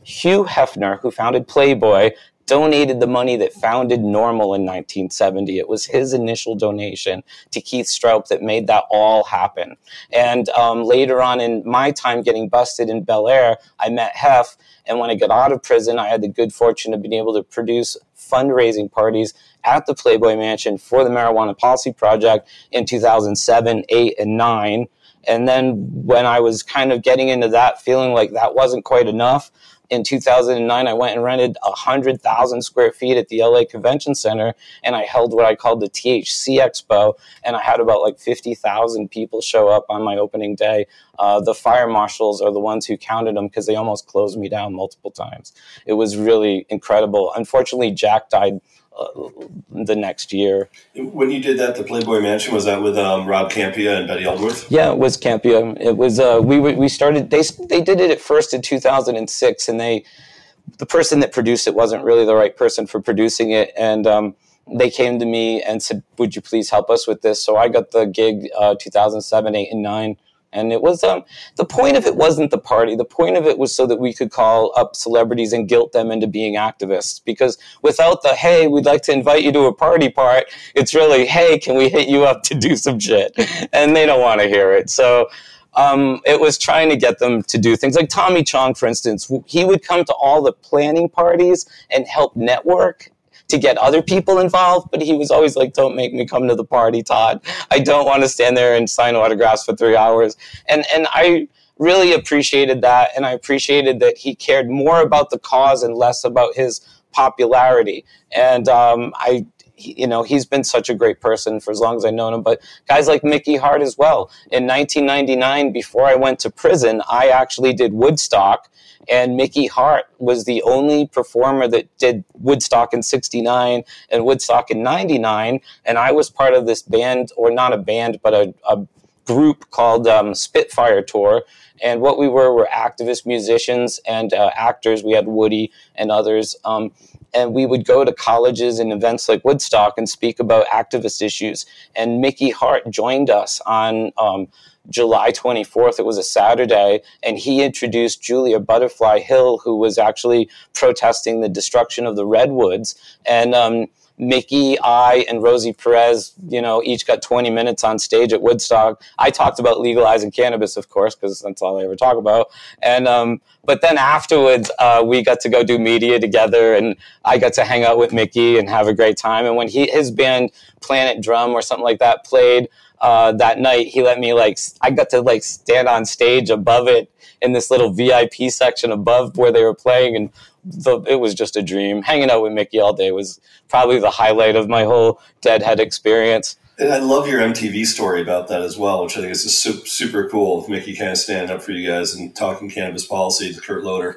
Hugh Hefner who founded Playboy donated the money that founded NORML in 1970. It was his initial donation to Keith Stroup that made that all happen. And um, later on in my time getting busted in Bel Air, I met Hef. And when I got out of prison, I had the good fortune of being able to produce fundraising parties at the Playboy Mansion for the Marijuana Policy Project in 2007, 8, and 9. And then when I was kind of getting into that, feeling like that wasn't quite enough, in 2009, I went and rented 100,000 square feet at the LA Convention Center, and I held what I called the THC Expo, and I had about like 50,000 people show up on my opening day. Uh, the fire marshals are the ones who counted them because they almost closed me down multiple times. It was really incredible. Unfortunately, Jack died the next year. When you did that, the Playboy Mansion was that with um, Rob Kampia and Betty Aldworth? Yeah, it was Kampia. It was uh, we we started they they did it at first in 2006, and they the person that produced it wasn't really the right person for producing it, and um, they came to me and said, "Would you please help us with this?" So I got the gig uh, 2007, eight, and nine and it was um, the point of it wasn't the party. The point of it was so that we could call up celebrities and guilt them into being activists. Because without the hey, we'd like to invite you to a party part, it's really hey, can we hit you up to do some shit? And they don't want to hear it. So um, it was trying to get them to do things like Tommy Chong, for instance. He would come to all the planning parties and help network to get other people involved, but he was always like, "Don't make me come to the party, Todd. I don't want to stand there and sign autographs for three hours." And and I really appreciated that, and I appreciated that he cared more about the cause and less about his popularity. And um, I you know, he's been such a great person for as long as I've known him. But guys like Mickey Hart as well. In 1999, before I went to prison, I actually did Woodstock and Mickey Hart was the only performer that did Woodstock in 69 and Woodstock in 99. And I was part of this band, or not a band, but a, a group called um, Spitfire Tour. And what we were were activist musicians and uh, actors. We had Woody and others. Um, and we would go to colleges and events like Woodstock and speak about activist issues. And Mickey Hart joined us on um, July 24th. It was a Saturday, and he introduced Julia Butterfly Hill, who was actually protesting the destruction of the redwoods. And um, Mickey, I, and Rosie Perez, you know, each got 20 minutes on stage at Woodstock. I talked about legalizing cannabis, of course, because that's all I ever talk about. And um, but then afterwards, uh, we got to go do media together, and I got to hang out with Mickey and have a great time. And when he his band Planet Drum or something like that played uh, that night, he let me like I got to like stand on stage above it in this little VIP section above where they were playing, and the, it was just a dream. Hanging out with Mickey all day was probably the highlight of my whole Deadhead experience. And I love your MTV story about that as well, which I think is just super cool. Mickey kind of standing up for you guys and talking cannabis policy to Kurt Loder.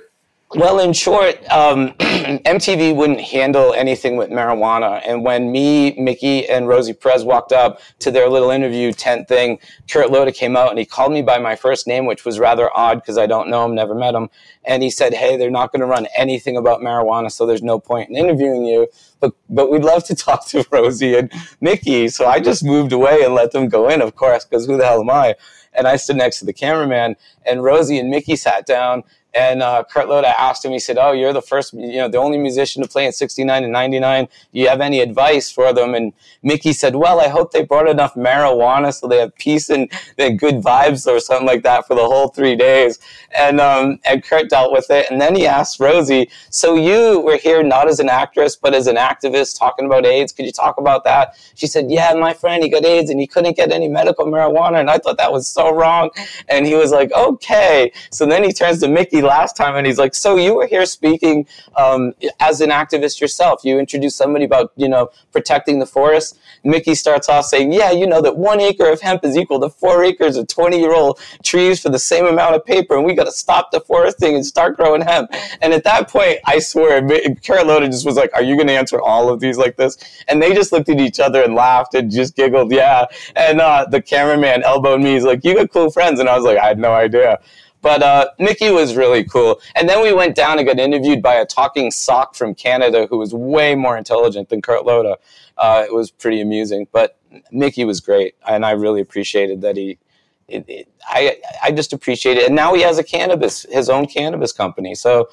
Well, in short, um, [clears throat] MTV wouldn't handle anything with marijuana. And when me, Mickey, and Rosie Perez walked up to their little interview tent thing, Kurt Loder came out and he called me by my first name, which was rather odd because I don't know him, never met him. And he said, Hey, they're not going to run anything about marijuana, so there's no point in interviewing you. But, but we'd love to [laughs] talk to Rosie and Mickey. So I just moved away and let them go in, of course, because who the hell am I? And I stood next to the cameraman, and Rosie and Mickey sat down and uh, Kurt Loder asked him, he said, Oh, you're the first, you know, the only musician to play in 69 and 99. Do you have any advice for them? And Mickey said, Well, I hope they brought enough marijuana so they have peace and, and good vibes or something like that for the whole three days. And, um, and Kurt dealt with it. And then he asked Rosie, So you were here not as an actress, but as an activist talking about AIDS. Could you talk about that? She said, Yeah, my friend, he got AIDS and he couldn't get any medical marijuana. And I thought that was so wrong. And he was like, Okay. So then he turns to Mickey last time and he's like, So you were here speaking um, as an activist yourself. You introduced somebody about, you know, protecting the forest. Mickey starts off saying, Yeah, you know that one acre of hemp is equal to four acres of 20 year old trees for the same amount of paper. And we got to stop the foresting and start growing hemp. And at that point, I swear, Loder just was like, Are you going to answer all of these like this? And they just looked at each other and laughed and just giggled. Yeah. And uh, the cameraman elbowed me. He's like, You got cool friends. And I was like, I had no idea. But uh, Mickey was really cool. And then we went down and got interviewed by a talking sock from Canada who was way more intelligent than Kurt Loder. Uh, it was pretty amusing. But Mickey was great, and I really appreciated that he. It, it, I I just appreciate it, and now he has a cannabis, his own cannabis company. So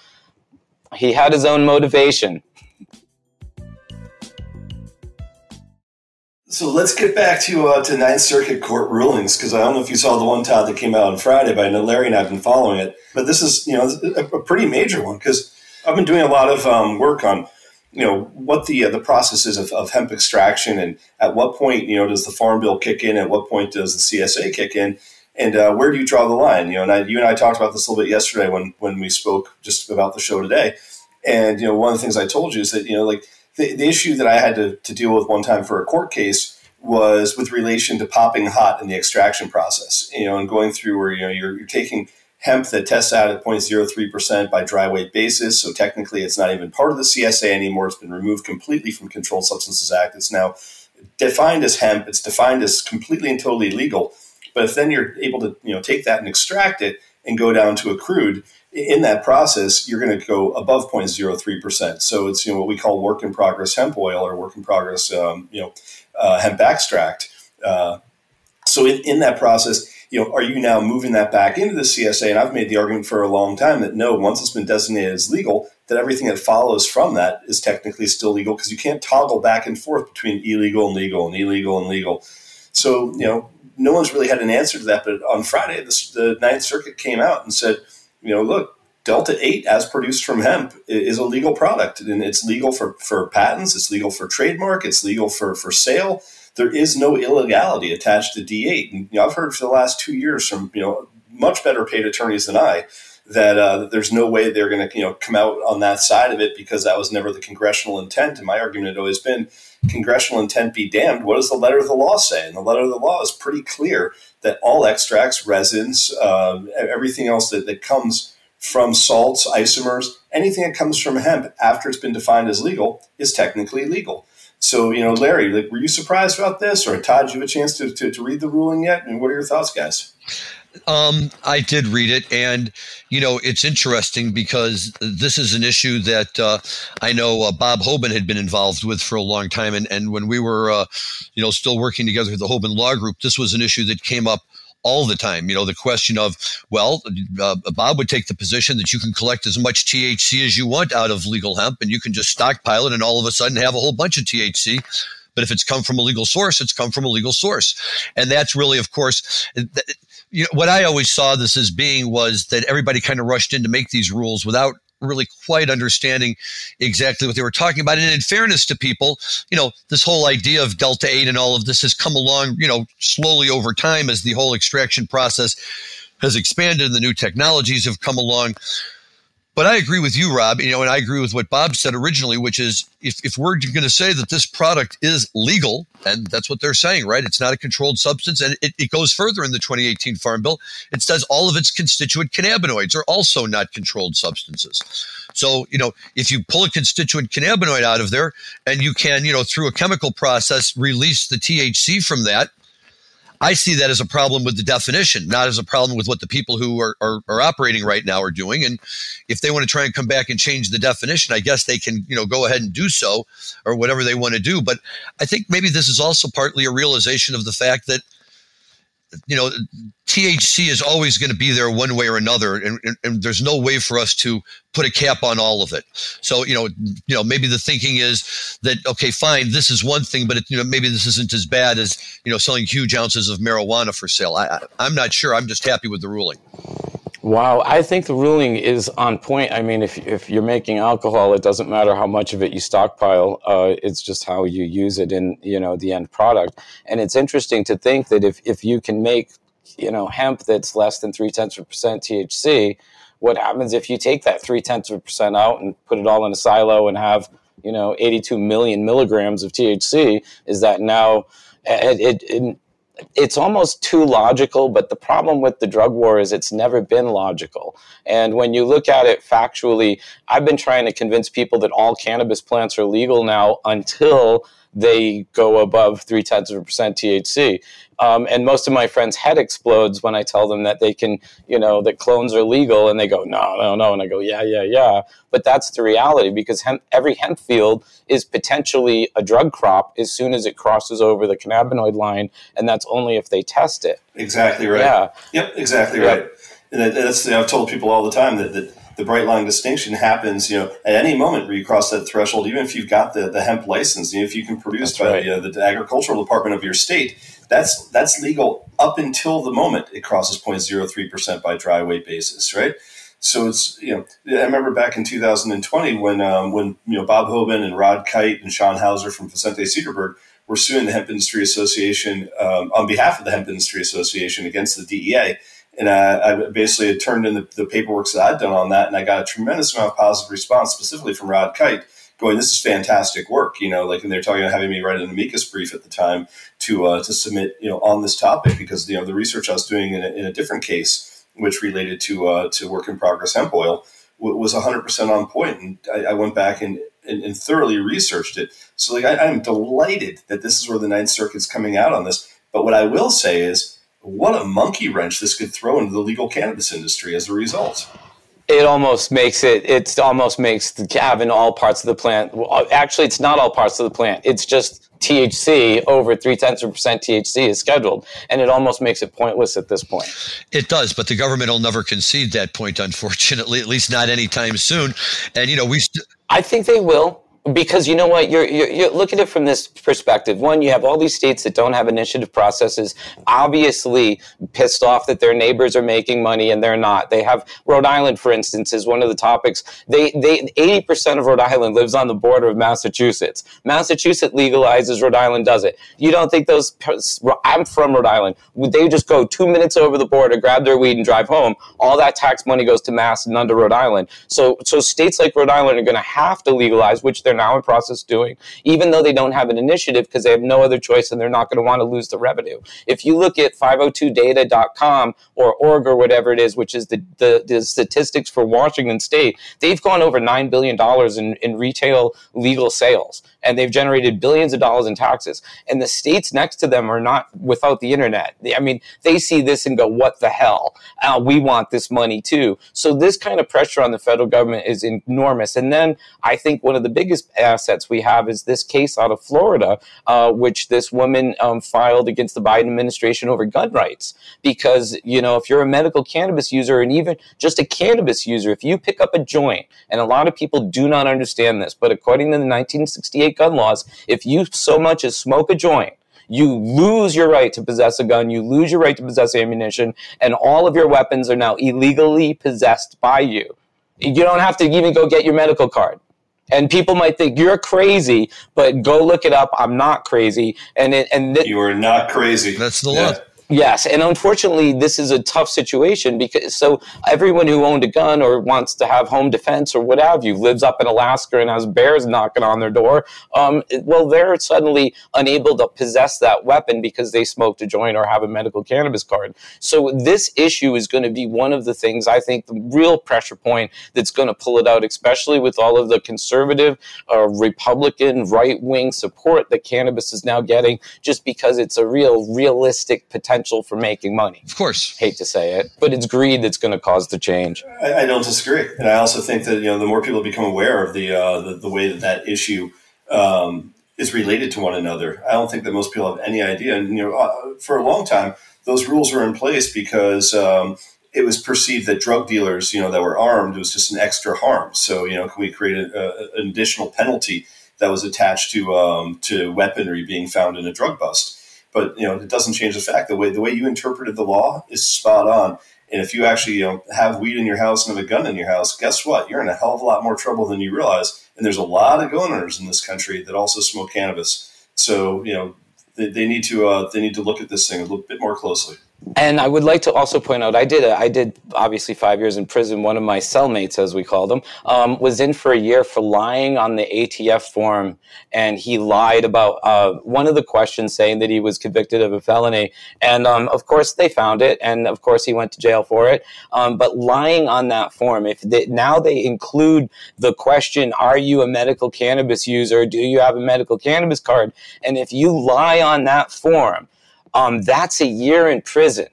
he had his own motivation. So let's get back to uh, to Ninth Circuit court rulings because I don't know if you saw the one Todd that came out on Friday, but I know Larry and I've been following it. But this is you know a, a pretty major one because I've been doing a lot of um, work on you know what the uh, the process is of, of, hemp extraction and at what point you know does the farm bill kick in at what point does the CSA kick in? And uh, where do you draw the line? You know and I, you and I talked about this a little bit yesterday when when we spoke just about the show today. And you know one of the things I told you is that you know like the, the issue that I had to, to deal with one time for a court case was with relation to popping hot in the extraction process, you know, and going through where, you know, you're, you're taking hemp that tests out at 0.03% by dry weight basis. So technically it's not even part of the CSA anymore. It's been removed completely from Controlled Substances Act. It's now defined as hemp. It's defined as completely and totally legal. But if then you're able to, you know, take that and extract it and go down to a crude, in that process, you're going to go above 0.03%. So it's you know what we call work in progress hemp oil or work in progress um, you know uh, hemp extract. Uh, so in, in that process, you know, are you now moving that back into the CSA? And I've made the argument for a long time that no, once it's been designated as legal, that everything that follows from that is technically still legal because you can't toggle back and forth between illegal and legal and illegal and legal. So you know, no one's really had an answer to that. But on Friday, the Ninth Circuit came out and said you know, look, Delta 8 as produced from hemp is a legal product and it's legal for, for patents, it's legal for trademark, it's legal for, for sale. There is no illegality attached to D8. And, you know, I've heard for the last two years from, you know, much better paid attorneys than I that, uh, that there's no way they're going to, you know, come out on that side of it because that was never the congressional intent. And my argument had always been congressional intent be damned. What does the letter of the law say? And the letter of the law is pretty clear that all extracts, resins, uh, everything else that, that comes from salts, isomers, anything that comes from hemp after it's been defined as legal is technically legal. So, you know, Larry, like, were you surprised about this? Or Todd, you have a chance to, to, to read the ruling yet? And what are your thoughts, guys? Um, I did read it, and you know it's interesting because this is an issue that uh, I know uh, Bob Hoban had been involved with for a long time, and and when we were, uh, you know, still working together with the Hoban Law Group, this was an issue that came up all the time. You know, the question of, well, uh, Bob would take the position that you can collect as much THC as you want out of legal hemp, and you can just stockpile it, and all of a sudden have a whole bunch of THC. But if it's come from a legal source, it's come from a legal source, and that's really, of course. Th- you know, what I always saw this as being was that everybody kind of rushed in to make these rules without really quite understanding exactly what they were talking about. And in fairness to people, you know, this whole idea of Delta 8 and all of this has come along, you know, slowly over time as the whole extraction process has expanded and the new technologies have come along. But I agree with you, Rob. You know, and I agree with what Bob said originally, which is if, if we're going to say that this product is legal, and that's what they're saying, right? It's not a controlled substance, and it, it goes further in the 2018 Farm Bill. It says all of its constituent cannabinoids are also not controlled substances. So, you know, if you pull a constituent cannabinoid out of there and you can, you know, through a chemical process release the THC from that, I see that as a problem with the definition, not as a problem with what the people who are, are, are, operating right now are doing. And if they want to try and come back and change the definition, I guess they can, you know, go ahead and do so or whatever they want to do. But I think maybe this is also partly a realization of the fact that you know, THC is always going to be there one way or another, and, and, and, there's no way for us to put a cap on all of it. So, you know, you know, maybe the thinking is that okay, fine, this is one thing, but it, you know, maybe this isn't as bad as you know selling huge ounces of marijuana for sale. I, I, I'm not sure. I'm just happy with the ruling. Wow, I think the ruling is on point. I mean, if if you're making alcohol, it doesn't matter how much of it you stockpile. Uh, it's just how you use it in you know the end product. And it's interesting to think that if if you can make you know hemp that's less than three tenths of a percent THC, what happens if you take that three tenths of a percent out and put it all in a silo and have you know 82 million milligrams of THC? Is that now it, it, it it's almost too logical, but the problem with the drug war is it's never been logical. And when you look at it factually, I've been trying to convince people that all cannabis plants are legal now until they go above three tenths of a percent THC. Um, and most of my friends' head explodes when I tell them that they can, you know, that clones are legal, and they go, no, no, no, and I go, yeah, yeah, yeah. But that's the reality because hemp, every hemp field is potentially a drug crop as soon as it crosses over the cannabinoid line, and that's only if they test it. Exactly right. Yeah. Yep. Exactly right. And that's I've told people all the time that that the bright line distinction happens, you know, at any moment where you cross that threshold, even if you've got the, the hemp license, you know, if you can produce that's by right. uh, the agricultural department of your state, that's that's legal up until the moment it crosses 0.03% by dry weight basis, right? So it's you know I remember back in 2020 when um, when you know Bob Hoban and Rod Kight and Shawn Hauser from Vicente Sederberg were suing the Hemp Industry Association um, on behalf of the Hemp Industry Association against the DEA and I, I basically had turned in the, the paperwork that I'd done on that, and I got a tremendous amount of positive response, specifically from Rod Kight, going, "This is fantastic work." You know, like, and they're talking about having me write an amicus brief at the time to uh, to submit, you know, on this topic because you know the research I was doing in a, in a different case, which related to uh, to work in progress hemp oil, was 100% on point, and I, I went back and, and, and, thoroughly researched it. So, like, I, I'm delighted that this is where the Ninth Circuit's coming out on this. But what I will say is what a monkey wrench this could throw into the legal cannabis industry as a result. It almost makes it. It almost makes the having all parts of the plant. Well, actually, it's not all parts of the plant. It's just THC over three tenths of a percent THC is scheduled, and it almost makes it pointless at this point. It does, but the government will never concede that point, unfortunately, at least not anytime soon. And you know, we. St- I think they will because you know what? You're, you're, you're look at it from this perspective. One you have all these states that don't have initiative processes obviously pissed off that their neighbors are making money and they're not. They have rhode island for instance is one of the topics. They they 80% of rhode island lives on the border of massachusetts. Massachusetts legalizes rhode island does it. You don't think those i'm from rhode island. Would they just go two minutes over the border grab their weed and drive home? All that tax money goes to mass and to rhode island. So so states like rhode island are going to have to legalize which they're now in process doing, even though they don't have an initiative because they have no other choice and they're not going to want to lose the revenue. If you look at 502data.com or org or whatever it is, which is the, the, the statistics for Washington State, they've gone over $9 billion in, in retail legal sales and they've generated billions of dollars in taxes. And the states next to them are not without the internet. I mean, they see this and go, what the hell? Uh, we want this money too. So this kind of pressure on the federal government is enormous. And then I think one of the biggest assets we have is this case out of Florida, uh, which this woman um, filed against the Biden administration over gun rights. Because, you know, if you're a medical cannabis user and even just a cannabis user, if you pick up a joint, and a lot of people do not understand this, but according to the 1968 gun laws, if you so much as smoke a joint, you lose your right to possess a gun, you lose your right to possess ammunition, and all of your weapons are now illegally possessed by you. You don't have to even go get your medical card. And people might think you're crazy, but go look it up. I'm not crazy. And it, and th- you are not crazy. That's the law. Yes, and unfortunately, this is a tough situation because so everyone who owned a gun or wants to have home defense or what have you lives up in Alaska and has bears knocking on their door. Um, well, they're suddenly unable to possess that weapon because they smoked a joint or have a medical cannabis card. So this issue is going to be one of the things I think the real pressure point that's going to pull it out, especially with all of the conservative, uh, Republican, right wing support that cannabis is now getting, just because it's a real realistic potential potential for making money. Of course. Hate to say it, but it's greed that's going to cause the change. I, I, don't disagree. And I also think that, you know, the more people become aware of the, uh, the, the, way that that issue um, is related to one another, I don't think that most people have any idea. And, you know, uh, for a long time, those rules were in place because um, it was perceived that drug dealers, you know, that were armed was just an extra harm. So, you know, can we create a, a, an additional penalty that was attached to um, to weaponry being found in a drug bust? But you know, it doesn't change the fact the way the way you interpreted the law is spot on. And if you actually you know, have weed in your house and have a gun in your house, guess what? You're in a hell of a lot more trouble than you realize. And there's a lot of gun owners in this country that also smoke cannabis. So you know, they, they need to uh, they need to look at this thing a little bit more closely. And I would like to also point out, I did, a, I did obviously five years in prison. One of my cellmates, as we called them, um, was in for a year for lying on the ATF form, and he lied about uh, one of the questions, saying that he was convicted of a felony. And um, of course, they found it, and of course, he went to jail for it. Um, but lying on that form, if they, now they include the question, "Are you a medical cannabis user? Do you have a medical cannabis card?" And if you lie on that form um, that's a year in prison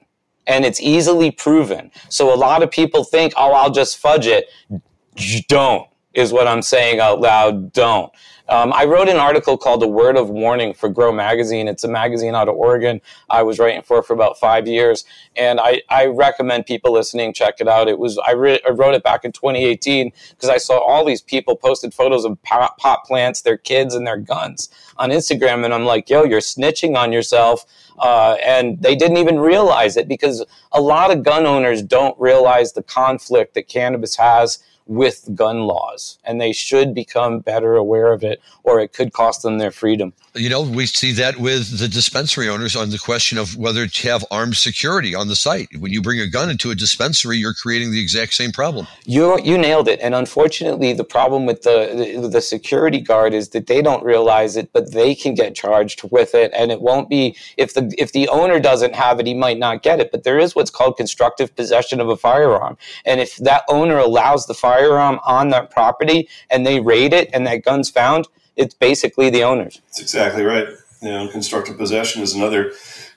and it's easily proven. So a lot of people think, oh, I'll just fudge it. Don't, is what I'm saying out loud. Don't. Um, I wrote an article called A Word of Warning for Grow Magazine. It's a magazine out of Oregon I was writing for for about five years. And I, I recommend people listening check it out. It was I, re- I wrote it back in 2018 because I saw all these people posted photos of pot, pot plants, their kids, and their guns on Instagram. And I'm like, yo, you're snitching on yourself. Uh, and they didn't even realize it because a lot of gun owners don't realize the conflict that cannabis has with gun laws, and they should become better aware of it, or it could cost them their freedom. You know, we see that with the dispensary owners on the question of whether to have armed security on the site. When you bring a gun into a dispensary, you're creating the exact same problem. You you nailed it. And unfortunately, the problem with the, the security guard is that they don't realize it, but they can get charged with it, and it won't be if the if the owner doesn't have it, he might not get it. But there is what's called constructive possession of a firearm, and if that owner allows the firearm on that property and they raid it and that gun's found, it's basically the owner's. That's exactly right. You know, constructive possession is another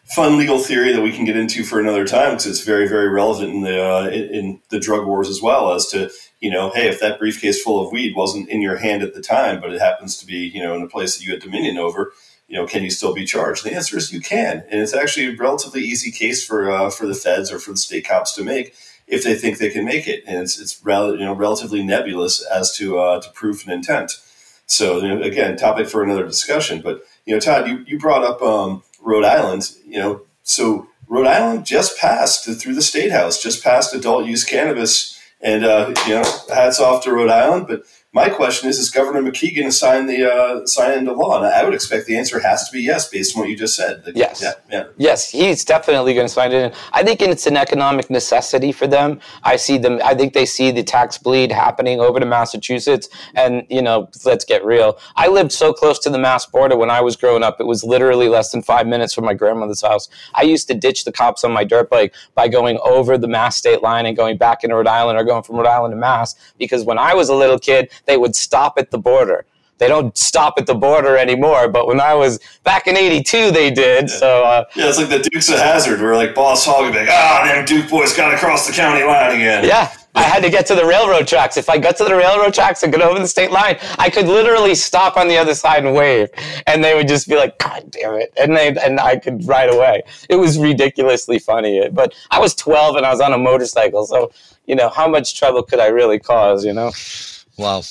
fun legal theory that we can get into for another time because it's very, very relevant in the uh, in, the drug wars as well. As to you know, hey, if that briefcase full of weed wasn't in your hand at the time, but it happens to be you know in a place that you had dominion over, you know, can you still be charged? The answer is you can, and it's actually a relatively easy case for uh, for the feds or for the state cops to make if they think they can make it. And it's it's you know relatively nebulous as to uh, to proof and intent. So you know, again, topic for another discussion. But you know, Todd, you, you brought up um, Rhode Island. You know, so Rhode Island just passed through the state house, just passed adult use cannabis, and uh, you know, hats off to Rhode Island. But my question is: Is Governor McKee going to sign the uh, sign into law? And I would expect the answer has to be yes, based on what you just said. yes, yeah, yeah. yes, he's definitely going to sign it. In. I think it's an economic necessity for them. I see them. I think they see the tax bleed happening over to Massachusetts, and you know, let's get real. I lived so close to the Mass border when I was growing up; it was literally less than five minutes from my grandmother's house. I used to ditch the cops on my dirt bike by going over the Mass state line and going back into Rhode Island, or going from Rhode Island to Mass, because when I was a little kid they would stop at the border. They don't stop at the border anymore, but when I was back in '82, they did. So uh, yeah, it's like the Dukes of Hazzard, where like Boss Hogg would be like, "Ah, them Duke boys got across the county line again." Yeah, I had to get to the railroad tracks. If I got to the railroad tracks and got over the state line, I could literally stop on the other side and wave, and they would just be like, "God damn it!" and they and I could ride away. It was ridiculously funny, but I was 12 and I was on a motorcycle, so you know how much trouble could I really cause? You know. Wow,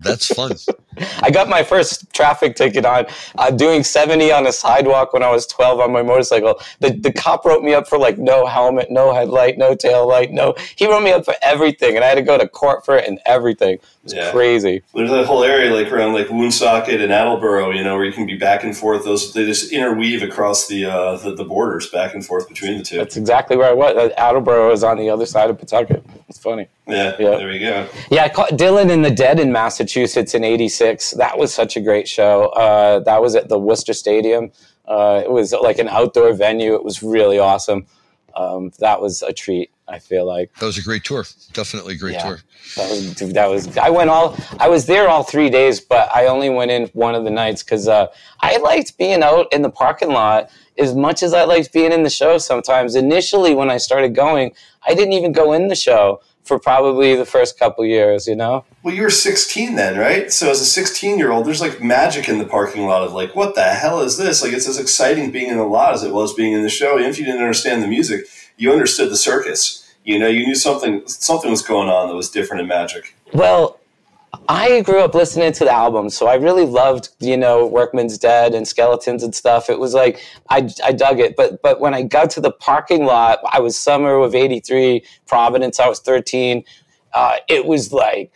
that's fun. [laughs] I got my first traffic ticket on uh, doing 70 on a sidewalk when I was 12 on my motorcycle. The, the cop wrote me up for like no helmet, no headlight, no tail light, no. He wrote me up for everything, and I had to go to court for it and everything. It was yeah. crazy. There's a whole area like around like Woonsocket and Attleboro, you know, where you can be back and forth. Those they just interweave across the uh, the, the, borders back and forth between the two. That's exactly where I was. Uh, Attleboro is on the other side of Pawtucket. It's funny. Yeah, yeah. there we go. Yeah, I caught Dylan and the Dead in Massachusetts in '86. That was such a great show. Uh, that was at the Worcester Stadium. Uh, it was like an outdoor venue. It was really awesome. Um, that was a treat. I feel like that was a great tour. Definitely a great yeah, tour. That was that was. I went all. I was there all three days, but I only went in one of the nights because uh, I liked being out in the parking lot as much as I liked being in the show. Sometimes initially, when I started going, I didn't even go in the show for probably the first couple years, you know? Well, you were 16 then, right? So as a 16 year old, there's like magic in the parking lot of like, what the hell is this? Like, it's as exciting being in the lot as it was being in the show. Even if you didn't understand the music, you understood the circus. You know, you knew something something was going on that was different in magic. Well, I grew up listening to the albums, so I really loved, you know, Workman's Dead and Skeletons and stuff. It was like I, I dug it. But but when I got to the parking lot, I was summer of '83, Providence. I was 13. Uh, it was like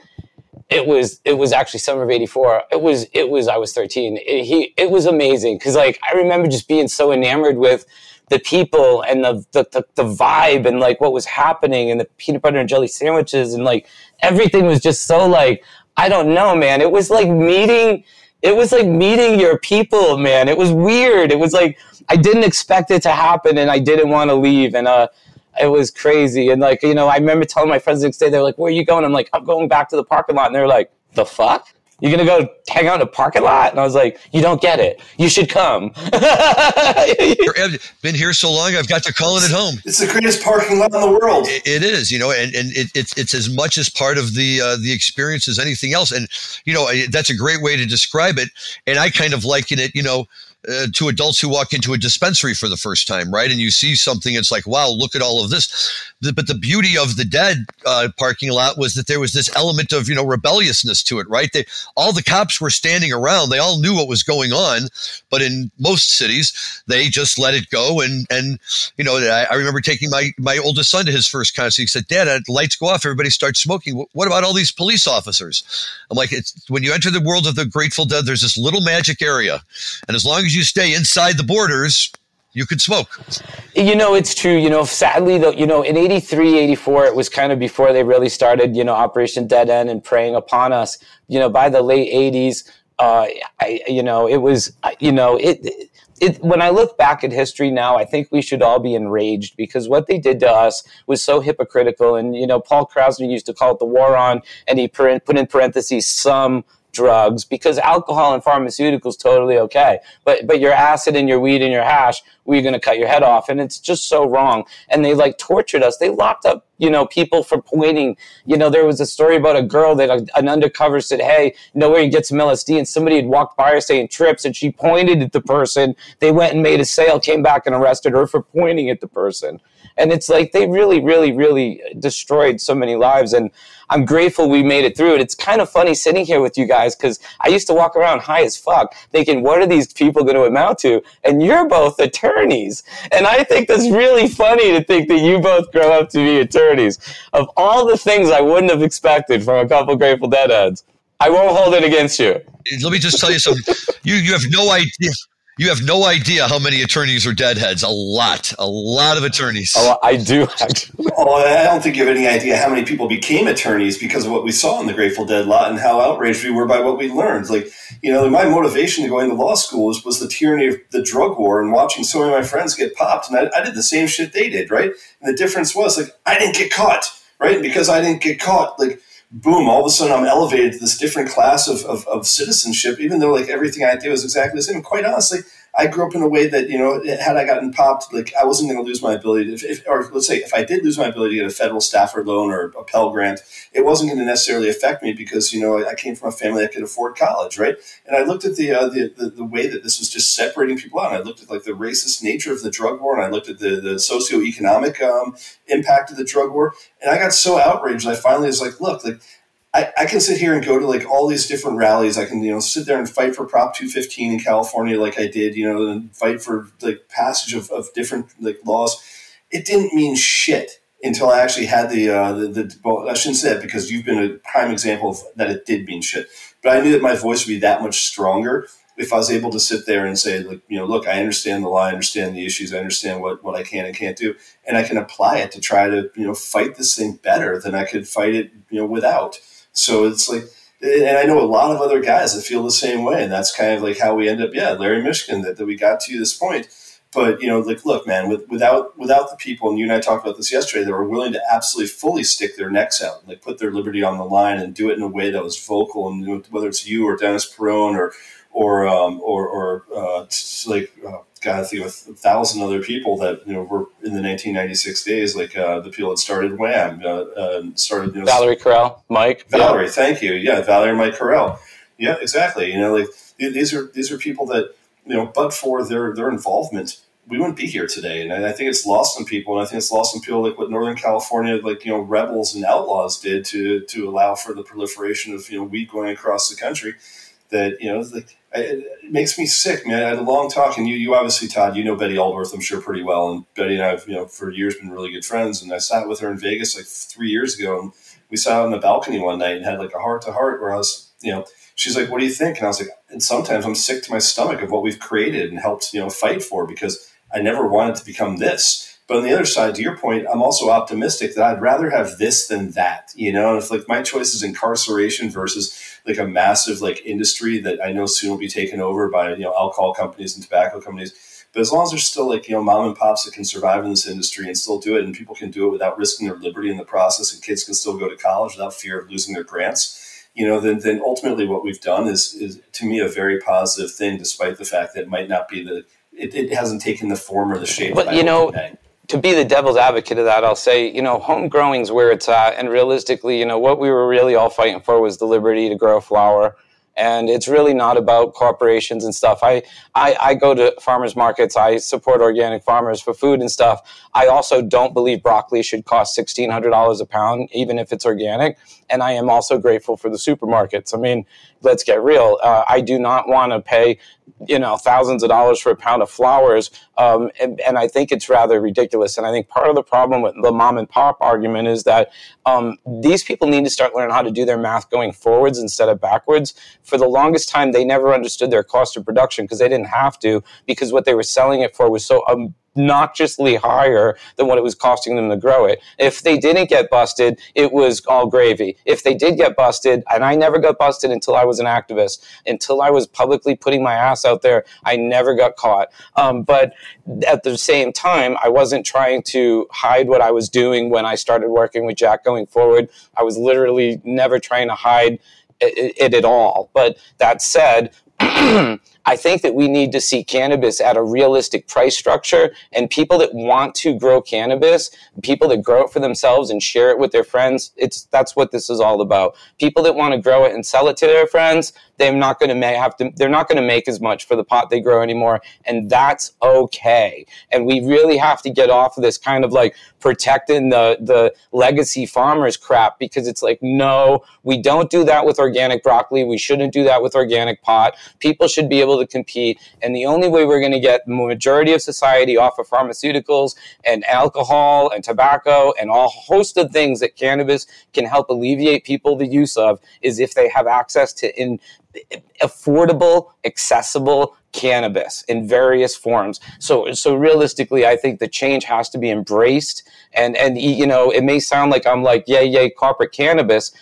it was it was actually summer of 84 it was it was i was 13 it, he it was amazing because like i remember just being so enamored with the people and the, the, the, the, vibe and like what was happening and the peanut butter and jelly sandwiches and like everything was just so like I don't know, man. It was like meeting. It was like meeting your people, man. It was weird. It was like I didn't expect it to happen, and I didn't want to leave, and uh, it was crazy. And like you know, I remember telling my friends the next day, they're like, "Where are you going?" I'm like, "I'm going back to the parking lot," and they're like, "The fuck." You're gonna go hang out in a parking lot? And I was like, you don't get it. You should come. [laughs] I've Been here so long, I've got to call it at home. It's the greatest parking lot in the world. it, it is, you know, and, and it, it's it's as much as part of the uh, the experience as anything else. And you know, that's a great way to describe it. And I kind of liken it, you know, uh, to adults who walk into a dispensary for the first time, right? And you see something, it's like, wow, look at all of this. But the beauty of the dead uh, parking lot was that there was this element of, you know, rebelliousness to it, right? They, all the cops were standing around. They all knew what was going on. But in most cities, they just let it go. And, and you know, I, I remember taking my, my oldest son to his first concert. He said, Dad, the lights go off. Everybody starts smoking. What about all these police officers? I'm like, it's when you enter the world of the Grateful Dead, there's this little magic area. And as long as you stay inside the borders, you could smoke. You know, it's true. You know, sadly, though, you know, in 83, 84, it was kind of before they really started, you know, Operation Dead End and preying upon us. You know, by the late 80s, uh, I, you know, it was, you know, it, it, when I look back at history now, I think we should all be enraged because what they did to us was so hypocritical. And, you know, Paul Krassner used to call it the war on, and he put in parentheses some drugs because alcohol and pharmaceuticals totally okay. But but your acid and your weed and your hash we're going to cut your head off. And it's just so wrong. And they like tortured us. They locked up you know people for pointing. You know there was a story about a girl that a, an undercover said hey know where you get some lsd and somebody had walked by her saying trips and she pointed at the person. They went and made a sale came back and arrested her for pointing at the person and it's like they really really really destroyed so many lives and I'm grateful we made it through it. It's kind of funny sitting here with you guys because I used to walk around high as fuck thinking, what are these people going to amount to? And you're both attorneys. And I think that's really funny to think that you both grow up to be attorneys. Of all the things I wouldn't have expected from a couple Grateful Dead Deadheads, I won't hold it against you. Let me just tell you something. you you have no idea. You have no idea how many attorneys are deadheads. A lot, a lot of attorneys. Oh, I do [laughs] actually. Oh, I don't think you have any idea how many people became attorneys because of what we saw in the Grateful Dead lot and how outraged we were by what we learned. Like, you know, my motivation to go into law school was, was the tyranny of the drug war and watching so many of my friends get popped. And I, I did the same shit they did, right? And the difference was like I didn't get caught, right? And because I didn't get caught, like boom, all of a sudden I'm elevated to this different class of, of, of, citizenship, even though like everything I did was exactly the same. And quite honestly, I grew up in a way that, you know, had I gotten popped, like I wasn't going to lose my ability to, if, or let's say if I did lose my ability to get a federal Stafford loan or a Pell Grant, it wasn't going to necessarily affect me because, you know, I came from a family that could afford college, right? And I looked at the, uh, the, the, the, way that this was just separating people out. And I looked at like the racist nature of the drug war and I looked at the, the socioeconomic um, impact of the drug war. And I got so outraged. I finally was like, look, like, I, I can sit here and go to like all these different rallies. I can, you know, sit there and fight for Prop 215 in California, like I did, you know, and fight for like passage of, of different like laws. It didn't mean shit until I actually had the, uh, the, the, well, I shouldn't say that because you've been a prime example of that it did mean shit. But I knew that my voice would be that much stronger if I was able to sit there and say, like, you know, look, I understand the law, I understand the issues, I understand what, what I can and can't do, and I can apply it to try to, you know, fight this thing better than I could fight it, you know, without. So it's like, and I know a lot of other guys that feel the same way, and that's kind of like how we end up. Yeah, Larry Michigan, that, that we got to this point. But you know, like, look, man, with, without without the people, and you and I talked about this yesterday, that were willing to absolutely fully stick their necks out, like put their liberty on the line, and do it in a way that was vocal, and whether it's you or Dennis Peron or or um, or, or uh, like uh, God, I think of a thousand other people that you know were in the 1996 days, like uh, the people that started WAMM, uh, uh, started you know, Valerie Corral, Mike, Valerie, yeah. thank you, yeah, Valerie, Mike Corral, yeah, exactly. You know, like these are these are people that you know, but for their their involvement, we wouldn't be here today. And I think it's lost on people, and I think it's lost on people like what Northern California, like you know, rebels and outlaws did to to allow for the proliferation of you know weed going across the country. That you know, like it makes me sick, man. I had a long talk, and you, you obviously, Todd, you know Betty Aldworth, I'm sure, pretty well. And Betty and I have, you know, for years been really good friends. And I sat with her in Vegas like three years ago, and we sat on the balcony one night and had like a heart to heart where I was, you know, she's like, "What do you think?" And I was like, "And sometimes I'm sick to my stomach of what we've created and helped, you know, fight for because I never wanted to become this." But on the other side, to your point, I'm also optimistic that I'd rather have this than that. You know, and if like my choice is incarceration versus like a massive like industry that I know soon will be taken over by you know alcohol companies and tobacco companies. But as long as there's still like you know mom and pops that can survive in this industry and still do it, and people can do it without risking their liberty in the process, and kids can still go to college without fear of losing their grants, you know, then then ultimately what we've done is is to me a very positive thing, despite the fact that it might not be the it, it hasn't taken the form or the shape. But you know, to be the devil's advocate of that, I'll say, you know, home growing's where it's at. And realistically, you know, what we were really all fighting for was the liberty to grow flower. And it's really not about corporations and stuff. I, I, I go to farmers markets. I support organic farmers for food and stuff. I also don't believe broccoli should cost $1,600 a pound, even if it's organic. And I am also grateful for the supermarkets. I mean, let's get real. Uh, I do not want to pay you know thousands of dollars for a pound of flowers um, and, and, i think it's rather ridiculous and i think part of the problem with the mom and pop argument is that um, these people need to start learning how to do their math going forwards instead of backwards for the longest time they never understood their cost of production because they didn't have to because what they were selling it for was so um, obnoxiously higher than what it was costing them to grow it. If they didn't get busted, it was all gravy. If they did get busted, and I never got busted until I was an activist, until I was publicly putting my ass out there, I never got caught. Um, but at the same time, I wasn't trying to hide what I was doing when I started working with Jack going forward. I was literally never trying to hide it, it, at all. But that said, [clears throat] I think that we need to see cannabis at a realistic price structure and people that want to grow cannabis, people that grow it for themselves and share it with their friends, it's that's what this is all about. People that want to grow it and sell it to their friends, they're not going to have to they're not going to make as much for the pot they grow anymore and that's okay. And we really have to get off of this kind of like protecting the the legacy farmers crap because it's like no, we don't do that with organic broccoli. We shouldn't do that with organic pot. People should be able able to compete. And the only way we're going to get the majority of society off of pharmaceuticals and alcohol and tobacco and all host of things that cannabis can help alleviate people the use of is if they have access to in affordable, accessible cannabis in various forms. So, so realistically, I think the change has to be embraced. And and you know, it may sound like I'm like yay yay corporate cannabis,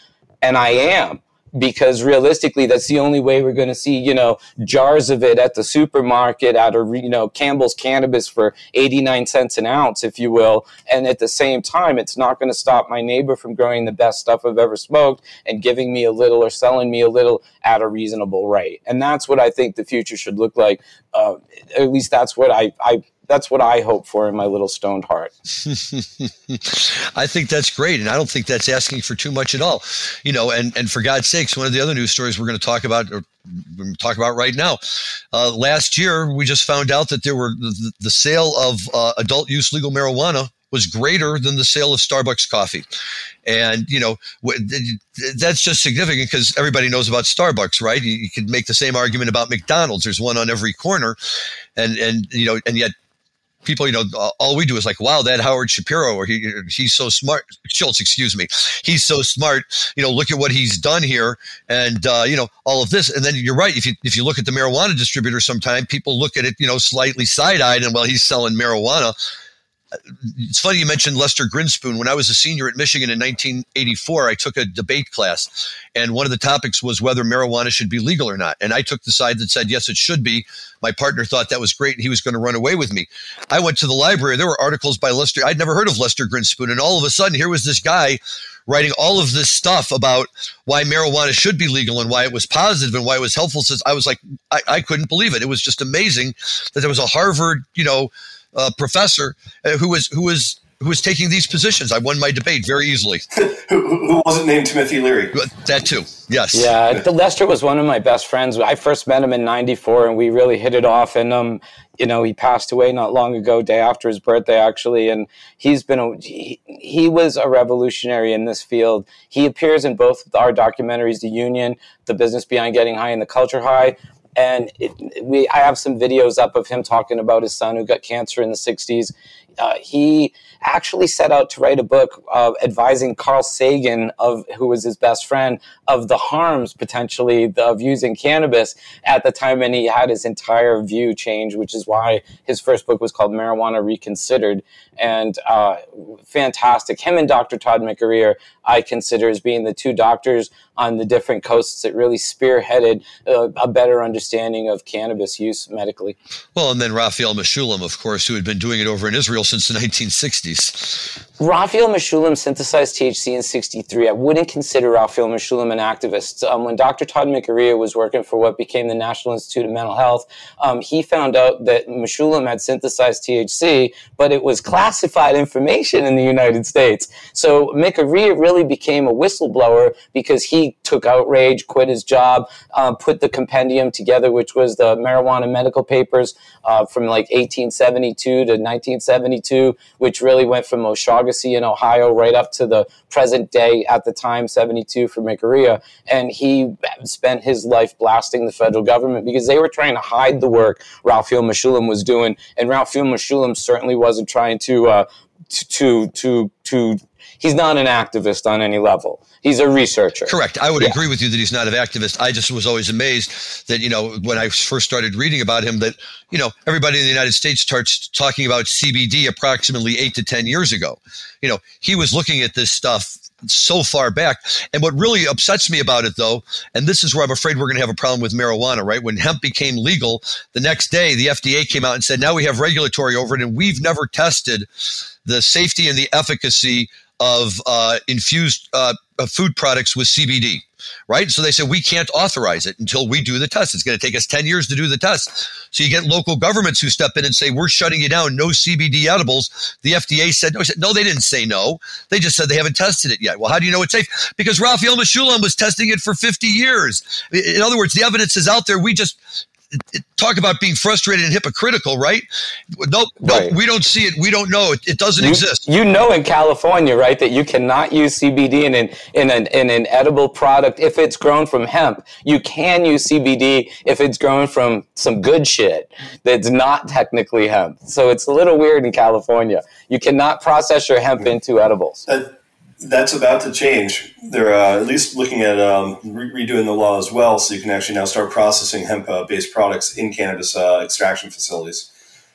and I am because realistically that's the only way we're going to see you know jars of it at the supermarket at a you know campbell's cannabis for 89 cents an ounce if you will. And at the same time it's not going to stop my neighbor from growing the best stuff i've ever smoked and giving me a little or selling me a little at a reasonable rate. And that's what i think the future should look like. Uh, at least that's what I, I that's what I hope for in my little stoned heart. [laughs] I think that's great, and I don't think that's asking for too much at all. You know, and and for God's sakes, one of the other news stories we're going to talk about or talk about right now. Uh, last year, we just found out that there were the, the sale of uh, adult use legal marijuana was greater than the sale of Starbucks coffee. And, you know, that's just significant because everybody knows about Starbucks, right? You, you could make the same argument about McDonald's. There's one on every corner. And, and, you know, and yet people, you know, all we do is like, wow, that Howard Shapiro, or he, he's so smart. Schultz, excuse me. He's so smart. You know, look at what he's done here, and uh, you know all of this. And then you're right. If you if you look at the marijuana distributor, sometime people look at it, you know, slightly side eyed, and well, he's selling marijuana it's funny you mentioned Lester Grinspoon. When I was a senior at Michigan in 1984, I took a debate class, and one of the topics was whether marijuana should be legal or not. And I took the side that said yes, it should be. My partner thought that was great, and he was going to run away with me. I went to the library. There were articles by Lester. I'd never heard of Lester Grinspoon, and all of a sudden, here was this guy writing all of this stuff about why marijuana should be legal and why it was positive and why it was helpful. Since I was like, I, I couldn't believe it. It was just amazing that there was a Harvard, you know uh, professor uh, who was who was who was taking these positions. I won my debate very easily. [laughs] who, who, wasn't named Timothy Leary? That too. Yes. Yeah, the Lester was one of my best friends. I first met him in '94, and we really hit it off. And um, you know, he passed away not long ago, day after his birthday, actually. And he's been a he, he was a revolutionary in this field. He appears in both our documentaries, The Union, The Business Behind Getting High, and The Culture High and it, we I have some videos up of him talking about his son who got cancer in the 60s. Uh, he actually set out to write a book uh, advising Carl Sagan, of who was his best friend, of the harms potentially of using cannabis at the time, and he had his entire view change, which is why his first book was called Marijuana Reconsidered, and uh, fantastic. Him and Dr. Tod Mikuriya, I consider as being the two doctors on the different coasts that really spearheaded uh, a better understanding of cannabis use medically. Well, and then Raphael Mechoulam, of course, who had been doing it over in Israel since the 1960s. Raphael Mechoulam synthesized THC in 63. I wouldn't consider Raphael Mechoulam an activist. Um, when Dr. Tod Mikuriya was working for what became the National Institute of Mental Health, um, he found out that Mechoulam had synthesized THC, but it was classified information in the United States. So Mikuriya really became a whistleblower because he took outrage, quit his job, uh, put the compendium together, which was the marijuana medical papers uh, from like 1872 to 1972, which really went from O'Shaughnessy in Ohio right up to the present day at the time, 72 for Mikuriya. And he spent his life blasting the federal government because they were trying to hide the work Raphael Mechoulam was doing. And Raphael Mechoulam certainly wasn't trying to, uh, to, to, to, he's not an activist on any level. He's a researcher. Correct. I would yeah. agree with you that he's not an activist. I just was always amazed that, you know, when I first started reading about him, that, you know, everybody in the United States starts talking about CBD approximately eight to 10 years ago. You know, he was looking at this stuff so far back. And what really upsets me about it, though, and this is where I'm afraid we're going to have a problem with marijuana, right? When hemp became legal, the next day the FDA came out and said, now we have regulatory over it, and we've never tested the safety and the efficacy of uh, infused uh, food products with CBD, right? So they said we can't authorize it until we do the test. It's going to take us 10 years to do the test. So you get local governments who step in and say, we're shutting you down, no CBD edibles. The FDA said no. Said, no, they didn't say no. They just said they haven't tested it yet. Well, how do you know it's safe? Because Raphael Mechoulam was testing it for 50 years. In other words, the evidence is out there. We just talk about being frustrated and hypocritical, right? Nope, nope, right. we don't see it. We don't know it. It doesn't you, exist. You know, in California, right, that you cannot use CBD in an in an in an edible product if it's grown from hemp. You can use CBD if it's grown from some good shit that's not technically hemp. So it's a little weird in California. You cannot process your hemp into edibles. Uh, that's about to change. They're uh, at least looking at um, re- redoing the law as well, so you can actually now start processing hemp-based products in cannabis uh, extraction facilities.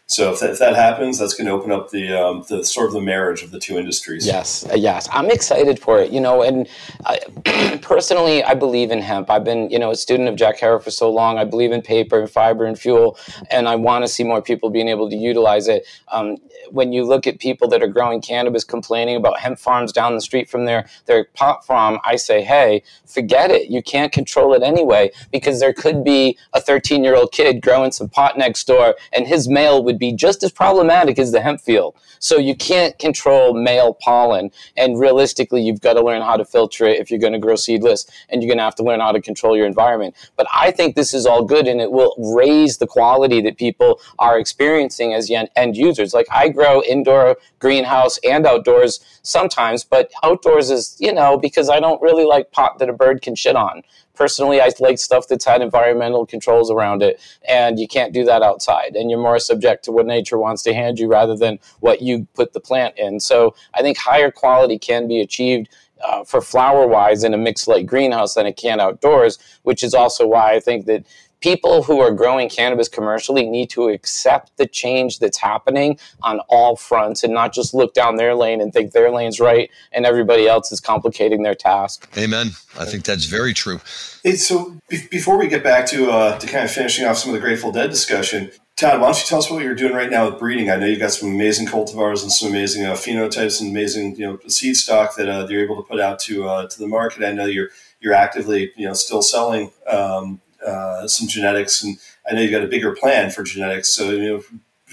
So if that, if that happens, that's going to open up the um, the sort of the marriage of the two industries. Yes, uh, yes, I'm excited for it. You know, and I, [clears throat] personally, I believe in hemp. I've been, you know, a student of Jack Herer for so long. I believe in paper and fiber and fuel, and I want to see more people being able to utilize it. Um, when you look at people that are growing cannabis complaining about hemp farms down the street from their, their pot farm, I say, hey, forget it. You can't control it anyway because there could be a 13 year old kid growing some pot next door and his mail would be just as problematic as the hemp field. So you can't control male pollen. And realistically, you've got to learn how to filter it if you're going to grow seedless, and you're going to have to learn how to control your environment. But I think this is all good, and it will raise the quality that people are experiencing as end users. Like I grow indoor greenhouse and outdoors sometimes, but outdoors is, you know, because I don't really like pot that a bird can shit on personally i like stuff that's had environmental controls around it and you can't do that outside and you're more subject to what nature wants to hand you rather than what you put the plant in. So i think higher quality can be achieved uh, for flower wise in a mixed light greenhouse than it can outdoors which is also why i think that people who are growing cannabis commercially need to accept the change that's happening on all fronts and not just look down their lane and think their lane's right and everybody else is complicating their task. Amen. I think that's very true. Hey, so be- before we get back to uh, to kind of finishing off some of the Grateful Dead discussion, Todd, why don't you tell us what you're doing right now with breeding? I know you've got some amazing cultivars and some amazing uh, phenotypes and amazing you know seed stock that uh, you're able to put out to uh, to the market. I know you're you're actively you know still selling um, uh, some genetics, and I know you've got a bigger plan for genetics. So, you know,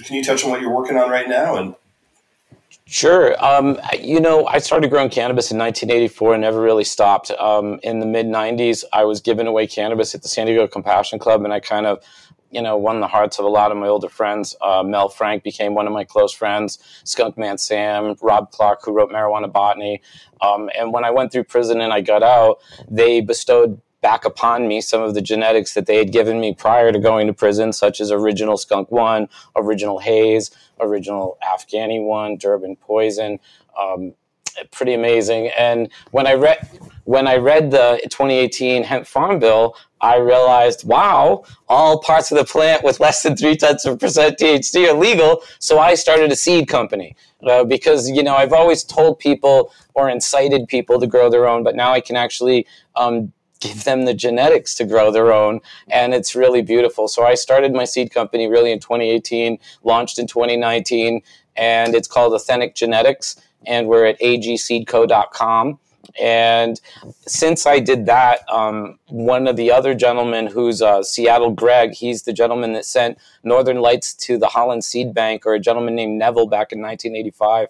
can you touch on what you're working on right now? And Sure. Um, you know, I started growing cannabis in 1984 and never really stopped. Um, in the mid 90s, I was giving away cannabis at the San Diego Compassion Club, and I kind of you know, won the hearts of a lot of my older friends. Uh, Mel Frank became one of my close friends. Skunk Man Sam, Rob Clarke, who wrote Marijuana Botany. Um, and when I went through prison and I got out, they bestowed back upon me some of the genetics that they had given me prior to going to prison, such as original skunk one, original haze, original Afghani one, Durban poison. Um, pretty amazing. And when I read when I read the 2018 hemp farm bill, I realized, wow, all parts of the plant with less than three tenths of percent THC are legal. So I started a seed company uh, because you know I've always told people or incited people to grow their own, but now I can actually um, give them the genetics to grow their own and it's really beautiful so i started my seed company really in 2018 launched in 2019 and it's called authentic genetics and we're at agseedco.com and since I did that, um, one of the other gentlemen who's uh, Seattle Greg, he's the gentleman that sent Northern Lights to the Holland Seed Bank, or a gentleman named Nevil back in 1985.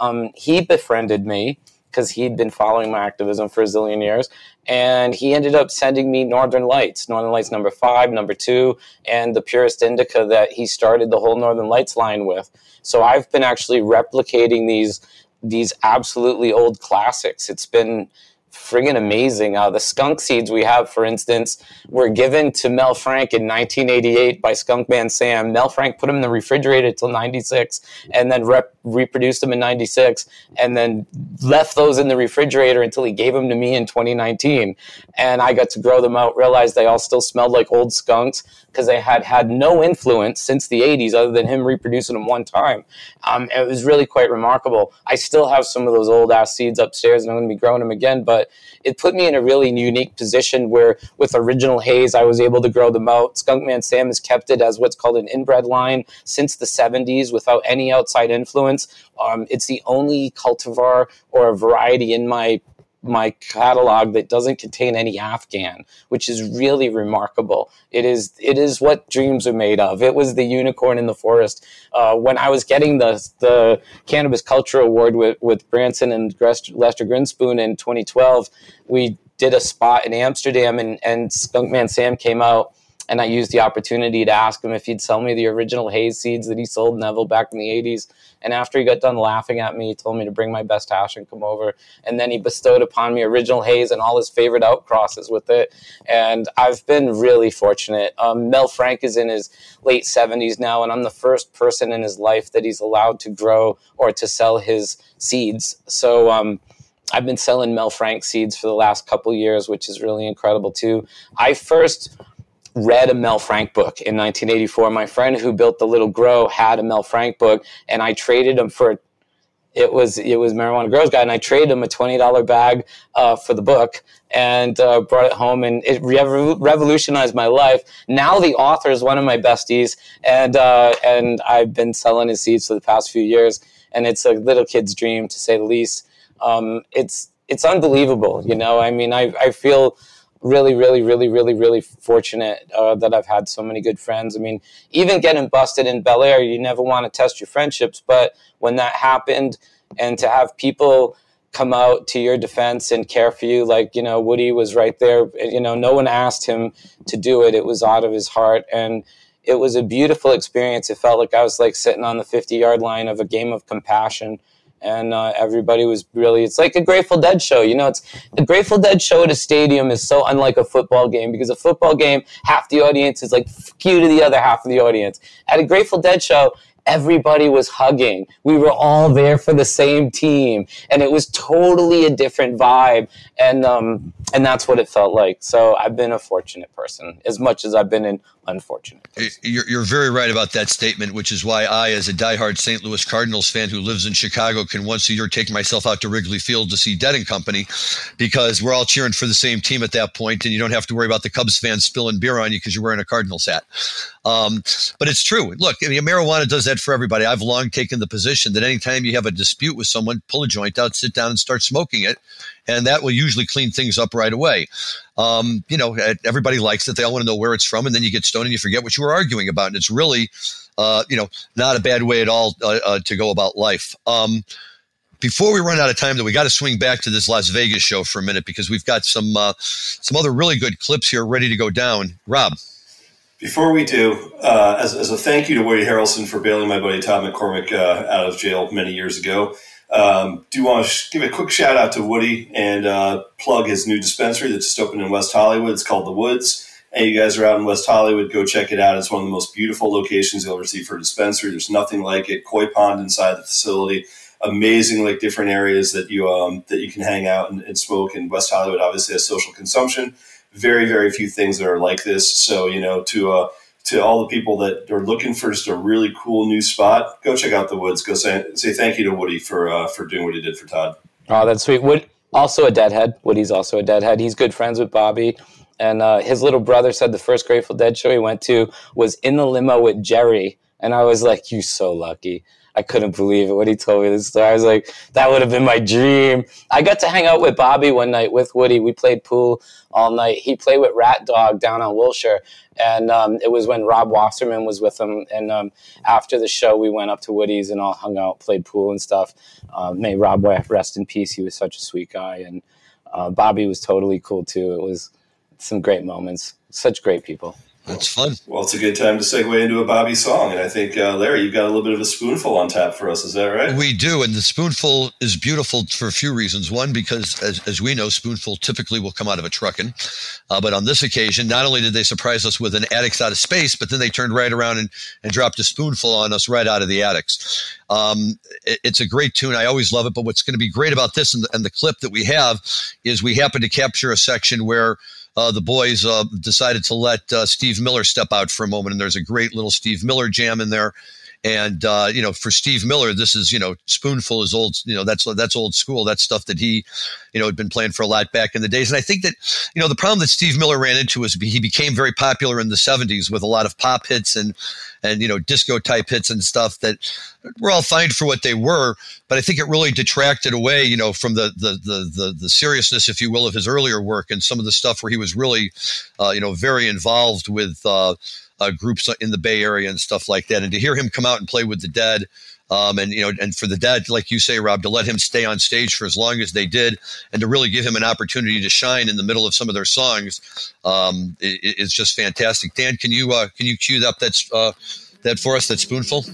Um, he befriended me because he'd been following my activism for a zillion years. And he ended up sending me Northern Lights, Northern Lights number five, number two, and the purest indica that he started the whole Northern Lights line with. So I've been actually replicating these these absolutely old classics. It's been friggin' amazing. Uh, the skunk seeds we have, for instance, were given to Mel Frank in 1988 by Skunk Man Sam. Mel Frank put them in the refrigerator till 96 and then rep- reproduced them in 96 and then left those in the refrigerator until he gave them to me in 2019. And I got to grow them out, realized they all still smelled like old skunks because they had had no influence since the 80s other than him reproducing them one time. Um, it was really quite remarkable. I still have some of those old ass seeds upstairs and I'm going to be growing them again, but it put me in a really unique position where with original haze, I was able to grow them out. Skunkman Sam has kept it as what's called an inbred line since the 70s without any outside influence. Um, it's the only cultivar or a variety in my my catalog that doesn't contain any Afghan, which is really remarkable. It is it is what dreams are made of. It was the unicorn in the forest. Uh, when I was getting the the Cannabis Culture Award with with Branson and Lester Grinspoon in 2012, we did a spot in Amsterdam, and and Skunkman Sam came out and I used the opportunity to ask him if he'd sell me the original haze seeds that he sold Nevil back in the 80s. And after he got done laughing at me, he told me to bring my best hash and come over. And then he bestowed upon me original haze and all his favorite outcrosses with it. And I've been really fortunate. Um, Mel Frank is in his late 70s now, and I'm the first person in his life that he's allowed to grow or to sell his seeds. So, um, I've been selling Mel Frank seeds for the last couple years, which is really incredible too. I first read a Mel Frank book in 1984. My friend who built the little grow had a Mel Frank book, and I traded him for it was it was marijuana grows guy, and I traded him a twenty dollar bag uh, for the book and uh, brought it home, and it re- revolutionized my life. Now the author is one of my besties, and uh, and I've been selling his seeds for the past few years, and it's a little kid's dream to say the least. Um, it's it's unbelievable, you know. I mean, I I feel really, really, really, really, really fortunate uh, that I've had so many good friends. I mean, even getting busted in Bel Air, you never want to test your friendships, but when that happened, and to have people come out to your defense and care for you, like you know, Woody was right there. You know, no one asked him to do it; it was out of his heart, and it was a beautiful experience. It felt like I was like sitting on the fifty yard line of a game of compassion and uh, everybody was really it's like a grateful dead show you know it's the grateful dead show at a stadium is so unlike a football game because a football game half the audience is like skew to the other half of the audience at a grateful dead show everybody was hugging. We were all there for the same team, and it was totally a different vibe. And um, and that's what it felt like. So I've been a fortunate person as much as I've been an unfortunate. You're, you're very right about that statement, which is why I, as a diehard St. Louis Cardinals fan who lives in Chicago, can once a year take myself out to Wrigley Field to see Dead and Company, because we're all cheering for the same team at that point, and you don't have to worry about the Cubs fans spilling beer on you because you're wearing a Cardinals hat. Um, but it's true. Look, I mean, marijuana does that for everybody. I've long taken the position that anytime you have a dispute with someone, pull a joint out, sit down, and start smoking it, and that will usually clean things up right away. Um, you know, everybody likes it. They all want to know where it's from, and then you get stoned and you forget what you were arguing about. And it's really, uh, you know, not a bad way at all uh, uh, to go about life. Um, before we run out of time, though, we got to swing back to this Las Vegas show for a minute because we've got some uh, some other really good clips here ready to go down. Rob. Before we do, uh, as, as, a thank you to Woody Harrelson for bailing my buddy Todd McCormick uh, out of jail many years ago, um, do want to give a quick shout out to Woody and uh, plug his new dispensary that just opened in West Hollywood. It's called The Woods. And you guys are out in West Hollywood, go check it out. It's one of the most beautiful locations you'll ever see for a dispensary. There's nothing like it. Koi pond inside the facility. Amazing, like different areas that you um, that you can hang out and, and smoke. And West Hollywood obviously has social consumption very, very few things that are like this. So, you know, to uh, to all the people that are looking for just a really cool new spot, go check out the woods. Go say say thank you to Woody for uh, for doing what he did for Todd. Oh, that's sweet. Wood also a deadhead. Woody's also a deadhead. He's good friends with Bobby. And uh, his little brother said the first Grateful Dead show he went to was in the limo with Jerry. And I was like, you so lucky. I couldn't believe it when he told me this story. I was like, that would have been my dream. I got to hang out with Bobby one night with Woody. We played pool all night. He played with Rat Dog down on Wilshire. And um, it was when Rob Wasserman was with him. And um, after the show, we went up to Woody's and all hung out, played pool and stuff. Uh, may Rob rest in peace. He was such a sweet guy. And uh, Bobby was totally cool too. It was some great moments. Such great people. That's fun. Well, it's a good time to segue into a Bobby song. And I think, uh, Larry, you've got a little bit of a spoonful on tap for us. Is that right? We do. And the spoonful is beautiful for a few reasons. One, because as, as we know, spoonful typically will come out of a truckin. Uh, but on this occasion, not only did they surprise us with an Attics Out of Space, but then they turned right around and, and dropped a spoonful on us right out of the Attics. Um, it, it's a great tune. I always love it. But what's going to be great about this and the, and the clip that we have is we happen to capture a section where – uh, the boys uh, decided to let uh, Steve Miller step out for a moment, and there's a great little Steve Miller jam in there. And uh, you know, for Steve Miller, this is you know, spoonful is old. You know, that's that's old school. That's stuff that he, you know, had been playing for a lot back in the days. And I think that you know, the problem that Steve Miller ran into was he became very popular in the '70s with a lot of pop hits and and you know, disco type hits and stuff that were all fine for what they were. But I think it really detracted away, you know, from the the the the, the seriousness, if you will, of his earlier work and some of the stuff where he was really, uh, you know, very involved with. Uh, uh, groups in the Bay Area and stuff like that. And to hear him come out and play with the Dead, um, and you know, and for the Dead, like you say, Rob, to let him stay on stage for as long as they did, and to really give him an opportunity to shine in the middle of some of their songs, um, is it, just fantastic. Dan, can you uh, can you cue up that uh, that for us? That spoonful.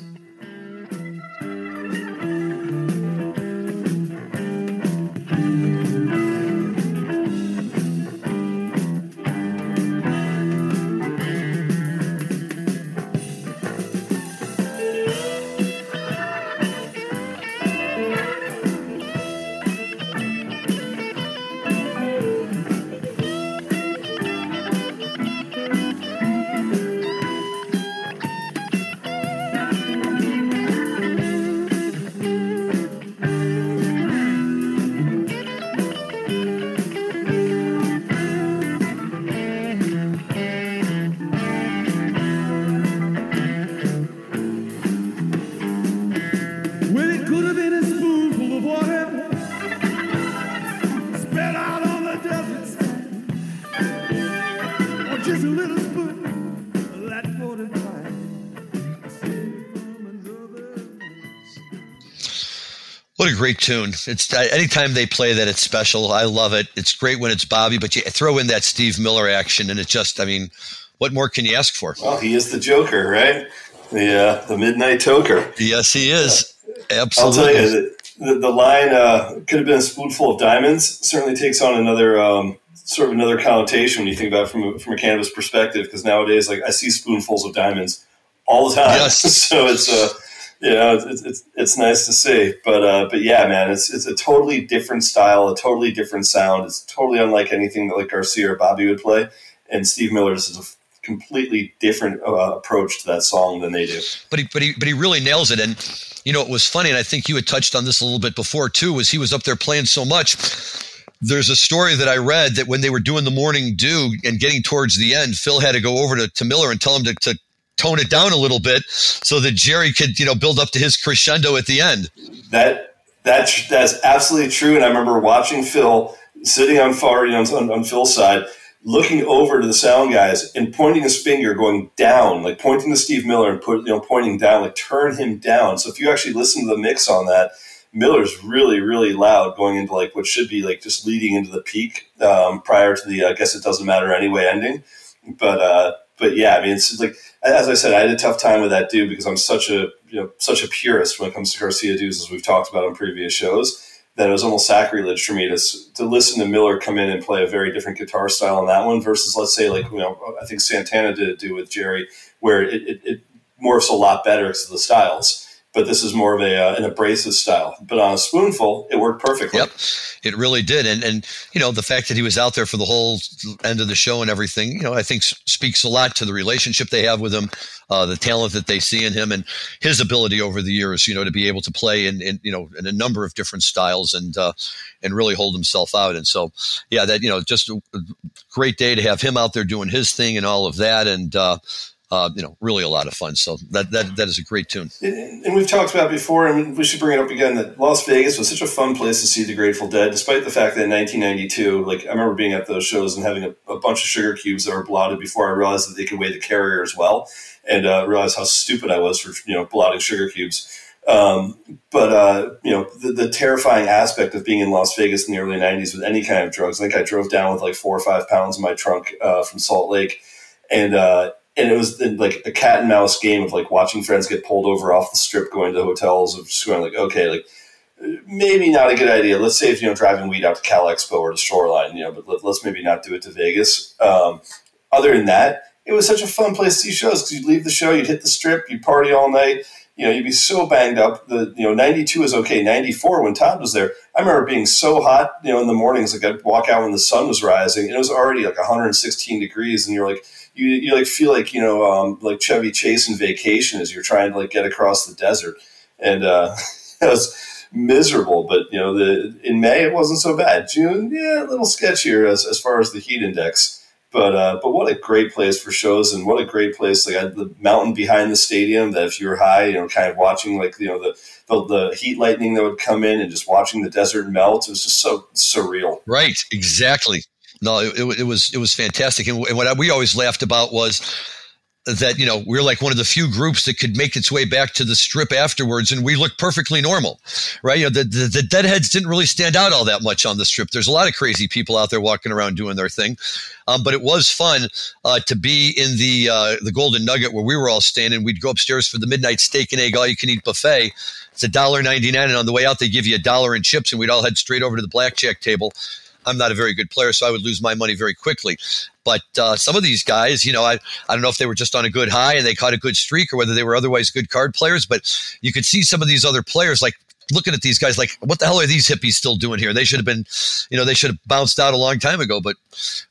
What a great tune! It's anytime they play that, it's special. I love it. It's great when it's Bobby, but you throw in that Steve Miller action, and it just, I mean, what more can you ask for? Well, he is the Joker, right? The uh, the Midnight Toker. Yes, he is. Absolutely. I'll tell you, the, the line uh, could have been a spoonful of diamonds. Certainly takes on another um, sort of another connotation when you think about it from a, from a cannabis perspective. Because nowadays, like I see spoonfuls of diamonds all the time. Yes. [laughs] so it's uh, you know it's, it's, it's nice to see. But uh, but yeah, man, it's it's a totally different style, a totally different sound. It's totally unlike anything that like Garcia or Bobby would play. And Steve Miller's is a completely different uh, approach to that song than they do. But he but he but he really nails it. And you know, it was funny, and I think you had touched on this a little bit before too. Was he was up there playing so much there's a story that I read that when they were doing the morning dew and getting towards the end, Phil had to go over to, to Miller and tell him to, to tone it down a little bit so that Jerry could, you know, build up to his crescendo at the end. That that's that's absolutely true. And I remember watching Phil sitting on far, you know, on, on Phil's side, looking over to the sound guys and pointing his finger, going down, like pointing to Steve Miller and put, you know, pointing down, like turn him down. So if you actually listen to the mix on that, Miller's really, really loud going into like what should be like just leading into the peak um, prior to the I guess it doesn't matter anyway ending. But uh, but yeah, I mean it's like as I said, I had a tough time with that dude because I'm such a you know such a purist when it comes to Garcia dudes as we've talked about on previous shows that it was almost sacrilege for me to to listen to Miller come in and play a very different guitar style on that one versus let's say like you know I think Santana did do with Jerry where it, it, it morphs a lot better because of the styles but this is more of a uh, an abrasive style. But on a spoonful, it worked perfectly. Yep, it really did. And and you know the fact that he was out there for the whole end of the show and everything, you know, I think speaks a lot to the relationship they have with him, uh, the talent that they see in him, and his ability over the years, you know, to be able to play in, in you know in a number of different styles and uh, and really hold himself out. And so, yeah, that you know, just a great day to have him out there doing his thing and all of that, and. Uh, you know, really a lot of fun. So that that that is a great tune. And we've talked about before, and we should bring it up again that Las Vegas was such a fun place to see the Grateful Dead, despite the fact that in 1992, like I remember being at those shows and having a, a bunch of sugar cubes that were blotted before I realized that they could weigh the carrier as well, and uh, realized how stupid I was for you know blotting sugar cubes. Um, but uh, you know the, the, terrifying aspect of being in Las Vegas in the early '90s with any kind of drugs. I think I drove down with like four or five pounds in my trunk uh, from Salt Lake, and uh, and it was like a cat and mouse game of like watching friends get pulled over off the strip going to hotels of just going like okay like maybe not a good idea. Let's say if you know driving weed out to cal expo or to shoreline you know but let, us maybe not do it to vegas. Um, other than that it was such a fun place to see shows because you'd leave the show you'd hit the strip you'd party all night you know you'd be so banged up. The you know 92 is okay. 94 when todd was there i remember being so hot you know in the mornings like i'd walk out when the sun was rising and it was already like 116 degrees and you're like you, you like feel like you know um, like Chevy Chase in Vacation as you're trying to like get across the desert, and uh, [laughs] it was miserable. But you know, the in May it wasn't so bad. June, yeah, a little sketchier as, as far as the heat index. But uh, but what a great place for shows, and what a great place! Like the mountain behind the stadium. That if you were high, you know, kind of watching like you know the, the the heat lightning that would come in, and just watching the desert melt. It was just so surreal. Right, exactly no, it, it, was it was fantastic. And what we always laughed about was that you know we're like one of the few groups that could make its way back to the strip afterwards and we looked perfectly normal right? You know the, the, the, deadheads didn't really stand out all that much on the strip. There's a lot of crazy people out there walking around doing their thing. Um, but it was fun uh, to be in the uh, the golden nugget where we were all standing. We'd go upstairs for the midnight steak and egg all you can eat buffet. It's a dollar 99 and on the way out they give you a dollar in chips and we'd all head straight over to the blackjack table I'm not a very good player, so I would lose my money very quickly. But uh, some of these guys, you know, I, I don't know if they were just on a good high and they caught a good streak or whether they were otherwise good card players, but you could see some of these other players like looking at these guys like, what the hell are these hippies still doing here? They should have been, you know, they should have bounced out a long time ago. But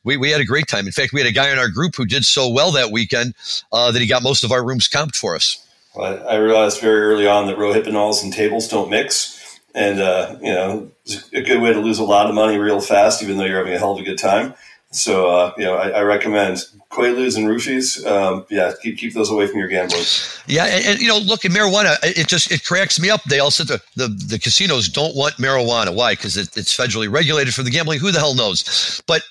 we, we had a great time. In fact, we had a guy in our group who did so well that weekend uh, that he got most of our rooms comped for us. I realized very early on that rohypnols and tables don't mix and uh, you know it's a good way to lose a lot of money real fast, even though you're having a hell of a good time. So uh, you know, I, I, recommend Quaaludes and Roofies. Um, yeah, keep keep those away from your gamblers. Yeah, and, and, you know, look at marijuana. It just it cracks me up. They all said the the, the casinos don't want marijuana. Why? Because it, it's federally regulated for the gambling. Who the hell knows? But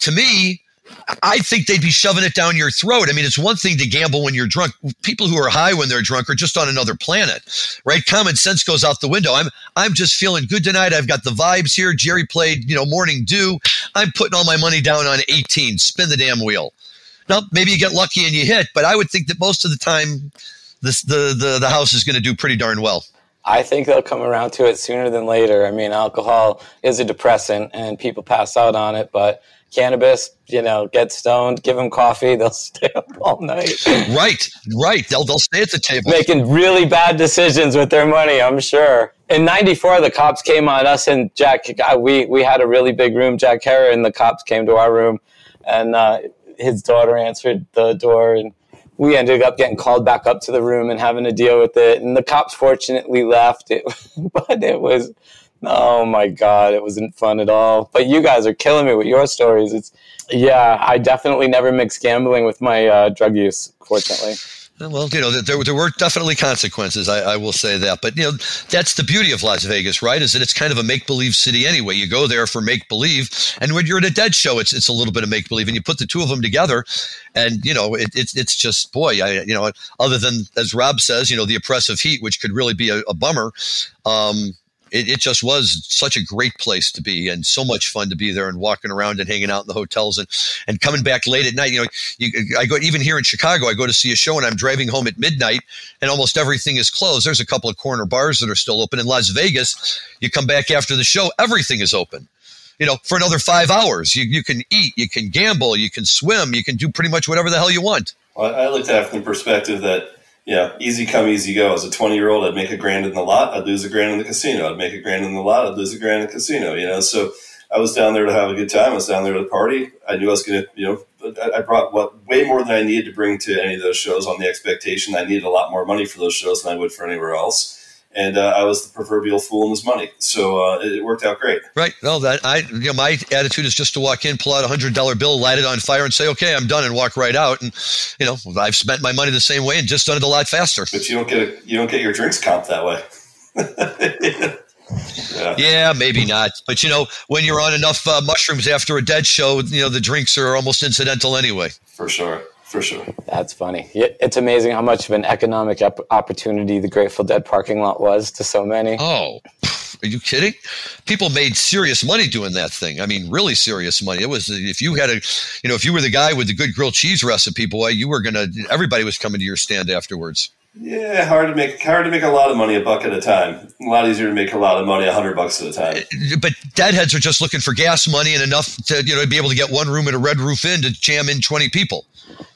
to me, I think they'd be shoving it down your throat. I mean, it's one thing to gamble when you're drunk. People who are high when they're drunk are just on another planet, right? Common sense goes out the window. I'm I'm just feeling good tonight. I've got the vibes here. Jerry played, you know, Morning Dew. I'm putting all my money down on 18. Spin the damn wheel. Now, maybe you get lucky and you hit, but I would think that most of the time, this the the the house is going to do pretty darn well. I think they'll come around to it sooner than later. I mean, alcohol is a depressant, and people pass out on it, but cannabis, you know, get stoned, give them coffee, [laughs] they'll stay up all night. Right, right. They'll they'll stay at the table, making really bad decisions with their money. I'm sure. In '94, the cops came on us and Jack. We we had a really big room. Jack Herer and the cops came to our room, and uh, his daughter answered the door and. We ended up getting called back up to the room and having to deal with it. And the cops fortunately left it, [laughs] but it was Oh my god, it wasn't fun at all. But you guys are killing me with your stories. It's yeah, I definitely never mixed gambling with my uh, drug use. Fortunately. Well, you know, there, there were definitely consequences. I, I, will say that, but you know, that's the beauty of Las Vegas, right? Is that it's kind of a make believe city anyway. You go there for make believe, and when you're at a dead show, it's it's a little bit of make believe, and you put the two of them together, and you know, it, it's it's just boy, I you know, other than as Rob says, you know, the oppressive heat, which could really be a, a bummer. Um, it, it, just was such a great place to be and so much fun to be there and walking around and hanging out in the hotels and, and coming back late at night. You know, you, I go even here in Chicago, I go to see a show and I'm driving home at midnight and almost everything is closed. There's a couple of corner bars that are still open. In Las Vegas, you come back after the show, everything is open you know, for another five hours. You, you can eat, you can gamble, you can swim, you can do pretty much whatever the hell you want. I looked at it from the perspective that yeah, easy come, easy go. As a 20 year old, I'd make a grand in the lot, I'd lose a grand in the casino. I'd make a grand in the lot, I'd lose a grand in the casino, you know? So I was down there to have a good time. I was down there to party. I knew I was going to, you know, I brought what way more than I needed to bring to any of those shows on the expectation I needed a lot more money for those shows than I would for anywhere else and uh, I was the proverbial fool in his money. So uh, it worked out great. Right. No, that I you know my attitude is just to walk in, pull out a hundred dollar bill, light it on fire, and say, "Okay, I'm done," and walk right out. And you know, I've spent my money the same way and just done it a lot faster. But you don't get a, you don't get your drinks comp that way. [laughs] yeah. yeah. maybe not. But you know, when you're on enough uh, mushrooms after a dead show, you know the drinks are almost incidental anyway. For sure for sure. That's funny. It's amazing how much of an economic opportunity the Grateful Dead parking lot was to so many. Oh, are you kidding? People made serious money doing that thing. I mean, really serious money. It was if you had a, you know, if you were the guy with the good grilled cheese recipe, boy, you were gonna. Everybody was coming to your stand afterwards. Yeah, hard to make hard to make a lot of money a buck at a time. A lot easier to make a lot of money a hundred bucks at a time. Uh, but deadheads are just looking for gas money and enough to you know be able to get one room at a Red Roof Inn to jam in twenty people.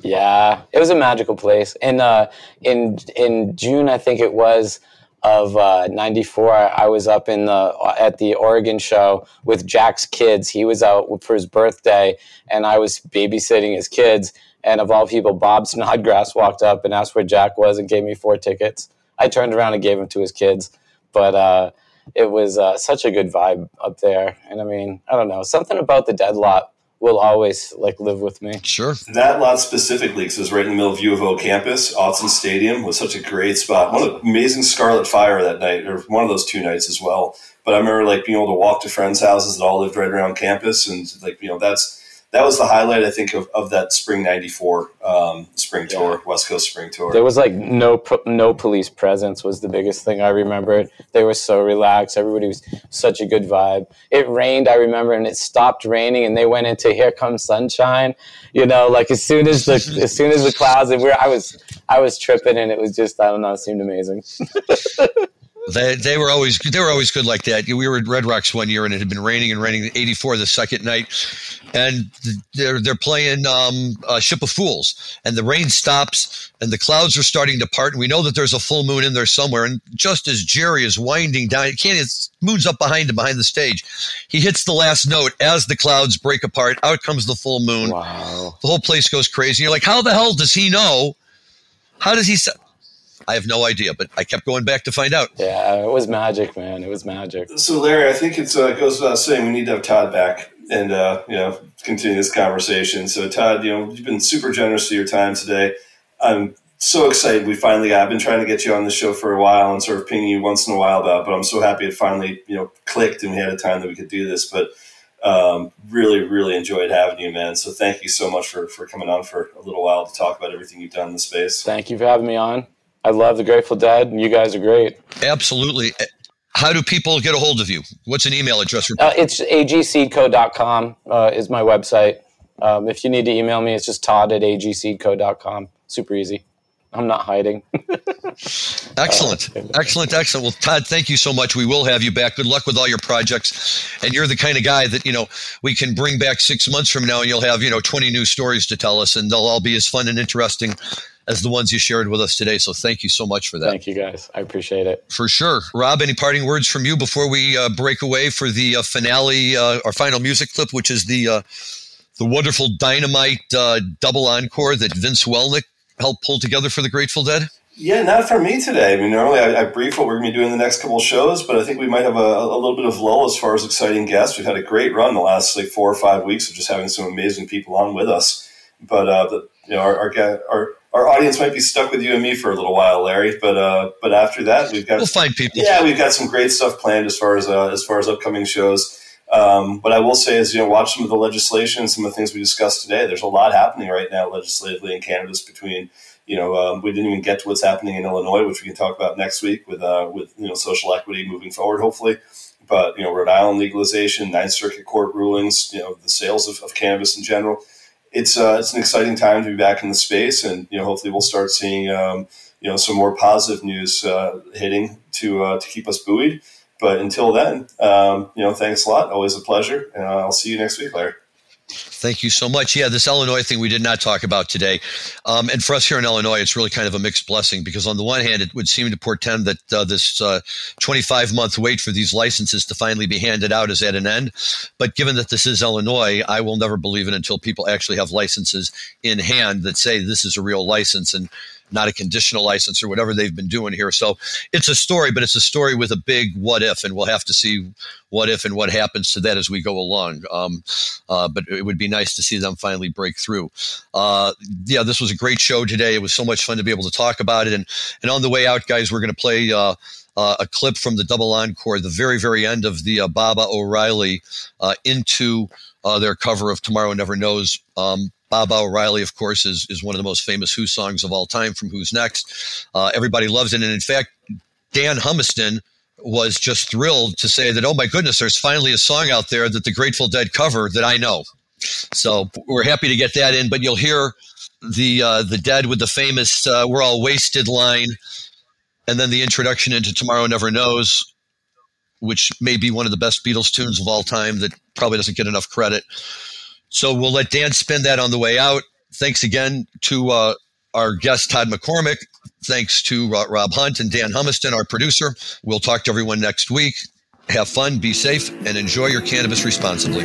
Yeah, it was a magical place. And uh, in in June, I think it was of uh, '94, I was up in the at the Oregon show with Jack's kids. He was out for his birthday, and I was babysitting his kids. And of all people, Bob Snodgrass walked up and asked where Jack was and gave me four tickets. I turned around and gave them to his kids, but. Uh, it was uh, such a good vibe up there, and I mean, I don't know, something about the dead lot will always like live with me. Sure. That lot specifically, because it was right in the middle of U of O campus, Autzen Stadium was such a great spot. One of amazing Scarlet Fire that night, or one of those two nights as well. But I remember like being able to walk to friends' houses that all lived right around campus, and like you know that's that was the highlight I think of, of that spring '94 um, spring tour, yeah. West Coast spring tour. There was like no no police presence was the biggest thing I remembered. They were so relaxed. Everybody was such a good vibe. It rained, I remember, and it stopped raining, and they went into "Here Comes Sunshine." You know, like as soon as the as soon as the clouds and we I was I was tripping, and it was just I don't know, it seemed amazing. [laughs] They, they were always they were always good like that. We were at Red Rocks one year and it had been raining and raining. Eighty four the second night, and they're they're playing um, uh, Ship of Fools, and the rain stops and the clouds are starting to part, and we know that there's a full moon in there somewhere. And just as Jerry is winding down, it can't his moon's up behind him behind the stage. He hits the last note as the clouds break apart. Out comes the full moon. Wow! The whole place goes crazy. You're like, how the hell does he know? How does he? I have no idea, but I kept going back to find out. Yeah, it was magic, man. It was magic. So, Larry, I think it uh, goes without saying we need to have Todd back and uh, you know continue this conversation. So, Todd, you know you've been super generous to your time today. I'm so excited we finally got. I've been trying to get you on the show for a while and sort of pinging you once in a while about, but I'm so happy it finally you know clicked and we had a time that we could do this. But Um, really, really enjoyed having you, man. So thank you so much for, for coming on for a little while to talk about everything you've done in the space. Thank you for having me on. I love the Grateful Dead, and you guys are great. Absolutely. How do people get a hold of you? What's an email address? Uh, it's agseedco.com uh, is my website. Um, if you need to email me, it's just todd at agseedco.com. Super easy. I'm not hiding. [laughs] excellent. Excellent. Excellent. Well, Todd, thank you so much. We will have you back. Good luck with all your projects. And you're the kind of guy that, you know, we can bring back six months from now and you'll have, you know, 20 new stories to tell us and they'll all be as fun and interesting as the ones you shared with us today. So thank you so much for that. Thank you guys. I appreciate it. For sure. Rob, any parting words from you before we uh, break away for the uh, finale, uh, our final music clip, which is the, uh, the wonderful dynamite uh, double encore that Vince Welnick helped pull together for the Grateful Dead? Yeah, not for me today. I mean, normally I, I brief what we're going to be doing the next couple shows, but I think we might have a, a, little bit of lull as far as exciting guests. We've had a great run the last like four or five weeks of just having some amazing people on with us. But uh, the, you know, our, our, our our audience might be stuck with you and me for a little while, Larry. But uh, but after that, we've got we'll find people. Yeah, we've got some great stuff planned as far as uh, as far as upcoming shows. Um, what I will say is, you know, watch some of the legislation, some of the things we discussed today. There's a lot happening right now legislatively in cannabis between you know, um, we didn't even get to what's happening in Illinois, which we can talk about next week with uh, with you know social equity moving forward, hopefully. But you know, Rhode Island legalization, Ninth Circuit Court rulings, you know, the sales of, of cannabis in general. It's uh, it's an exciting time to be back in the space, and you know, hopefully, we'll start seeing um, you know some more positive news uh, hitting to uh, to keep us buoyed. But until then, um, you know, thanks a lot. Always a pleasure, and I'll see you next week, Larry. Thank you so much. Yeah, this Illinois thing we did not talk about today. Um, and for us here in Illinois, it's really kind of a mixed blessing because, on the one hand, it would seem to portend that uh, this 25 uh, month wait for these licenses to finally be handed out is at an end. But given that this is Illinois, I will never believe it until people actually have licenses in hand that say this is a real license. And not a conditional license or whatever they've been doing here. So it's a story, but it's a story with a big what if, and we'll have to see what if and what happens to that as we go along. Um, uh, but it would be nice to see them finally break through. Uh, yeah, this was a great show today. It was so much fun to be able to talk about it. And and on the way out, guys, we're going to play. Uh, uh, a clip from the double encore, the very, very end of the uh, Baba O'Riley uh, into their cover of Tomorrow Never Knows. Um, Baba O'Riley, of course, is, is one of the most famous Who songs of all time from Who's Next. Uh, everybody loves it. And in fact, Dan Humiston was just thrilled to say that, oh my goodness, there's finally a song out there that the Grateful Dead cover that I know. So we're happy to get that in, but you'll hear the uh, the Dead with the famous uh, "We're all wasted" line, and then the introduction into "Tomorrow Never Knows," which may be one of the best Beatles tunes of all time that probably doesn't get enough credit. So we'll let Dan spin that on the way out. Thanks again to uh, our guest, Todd McCormick. Thanks to Rob Hunt and Dan Humiston, our producer. We'll talk to everyone next week. Have fun, be safe, and enjoy your cannabis responsibly.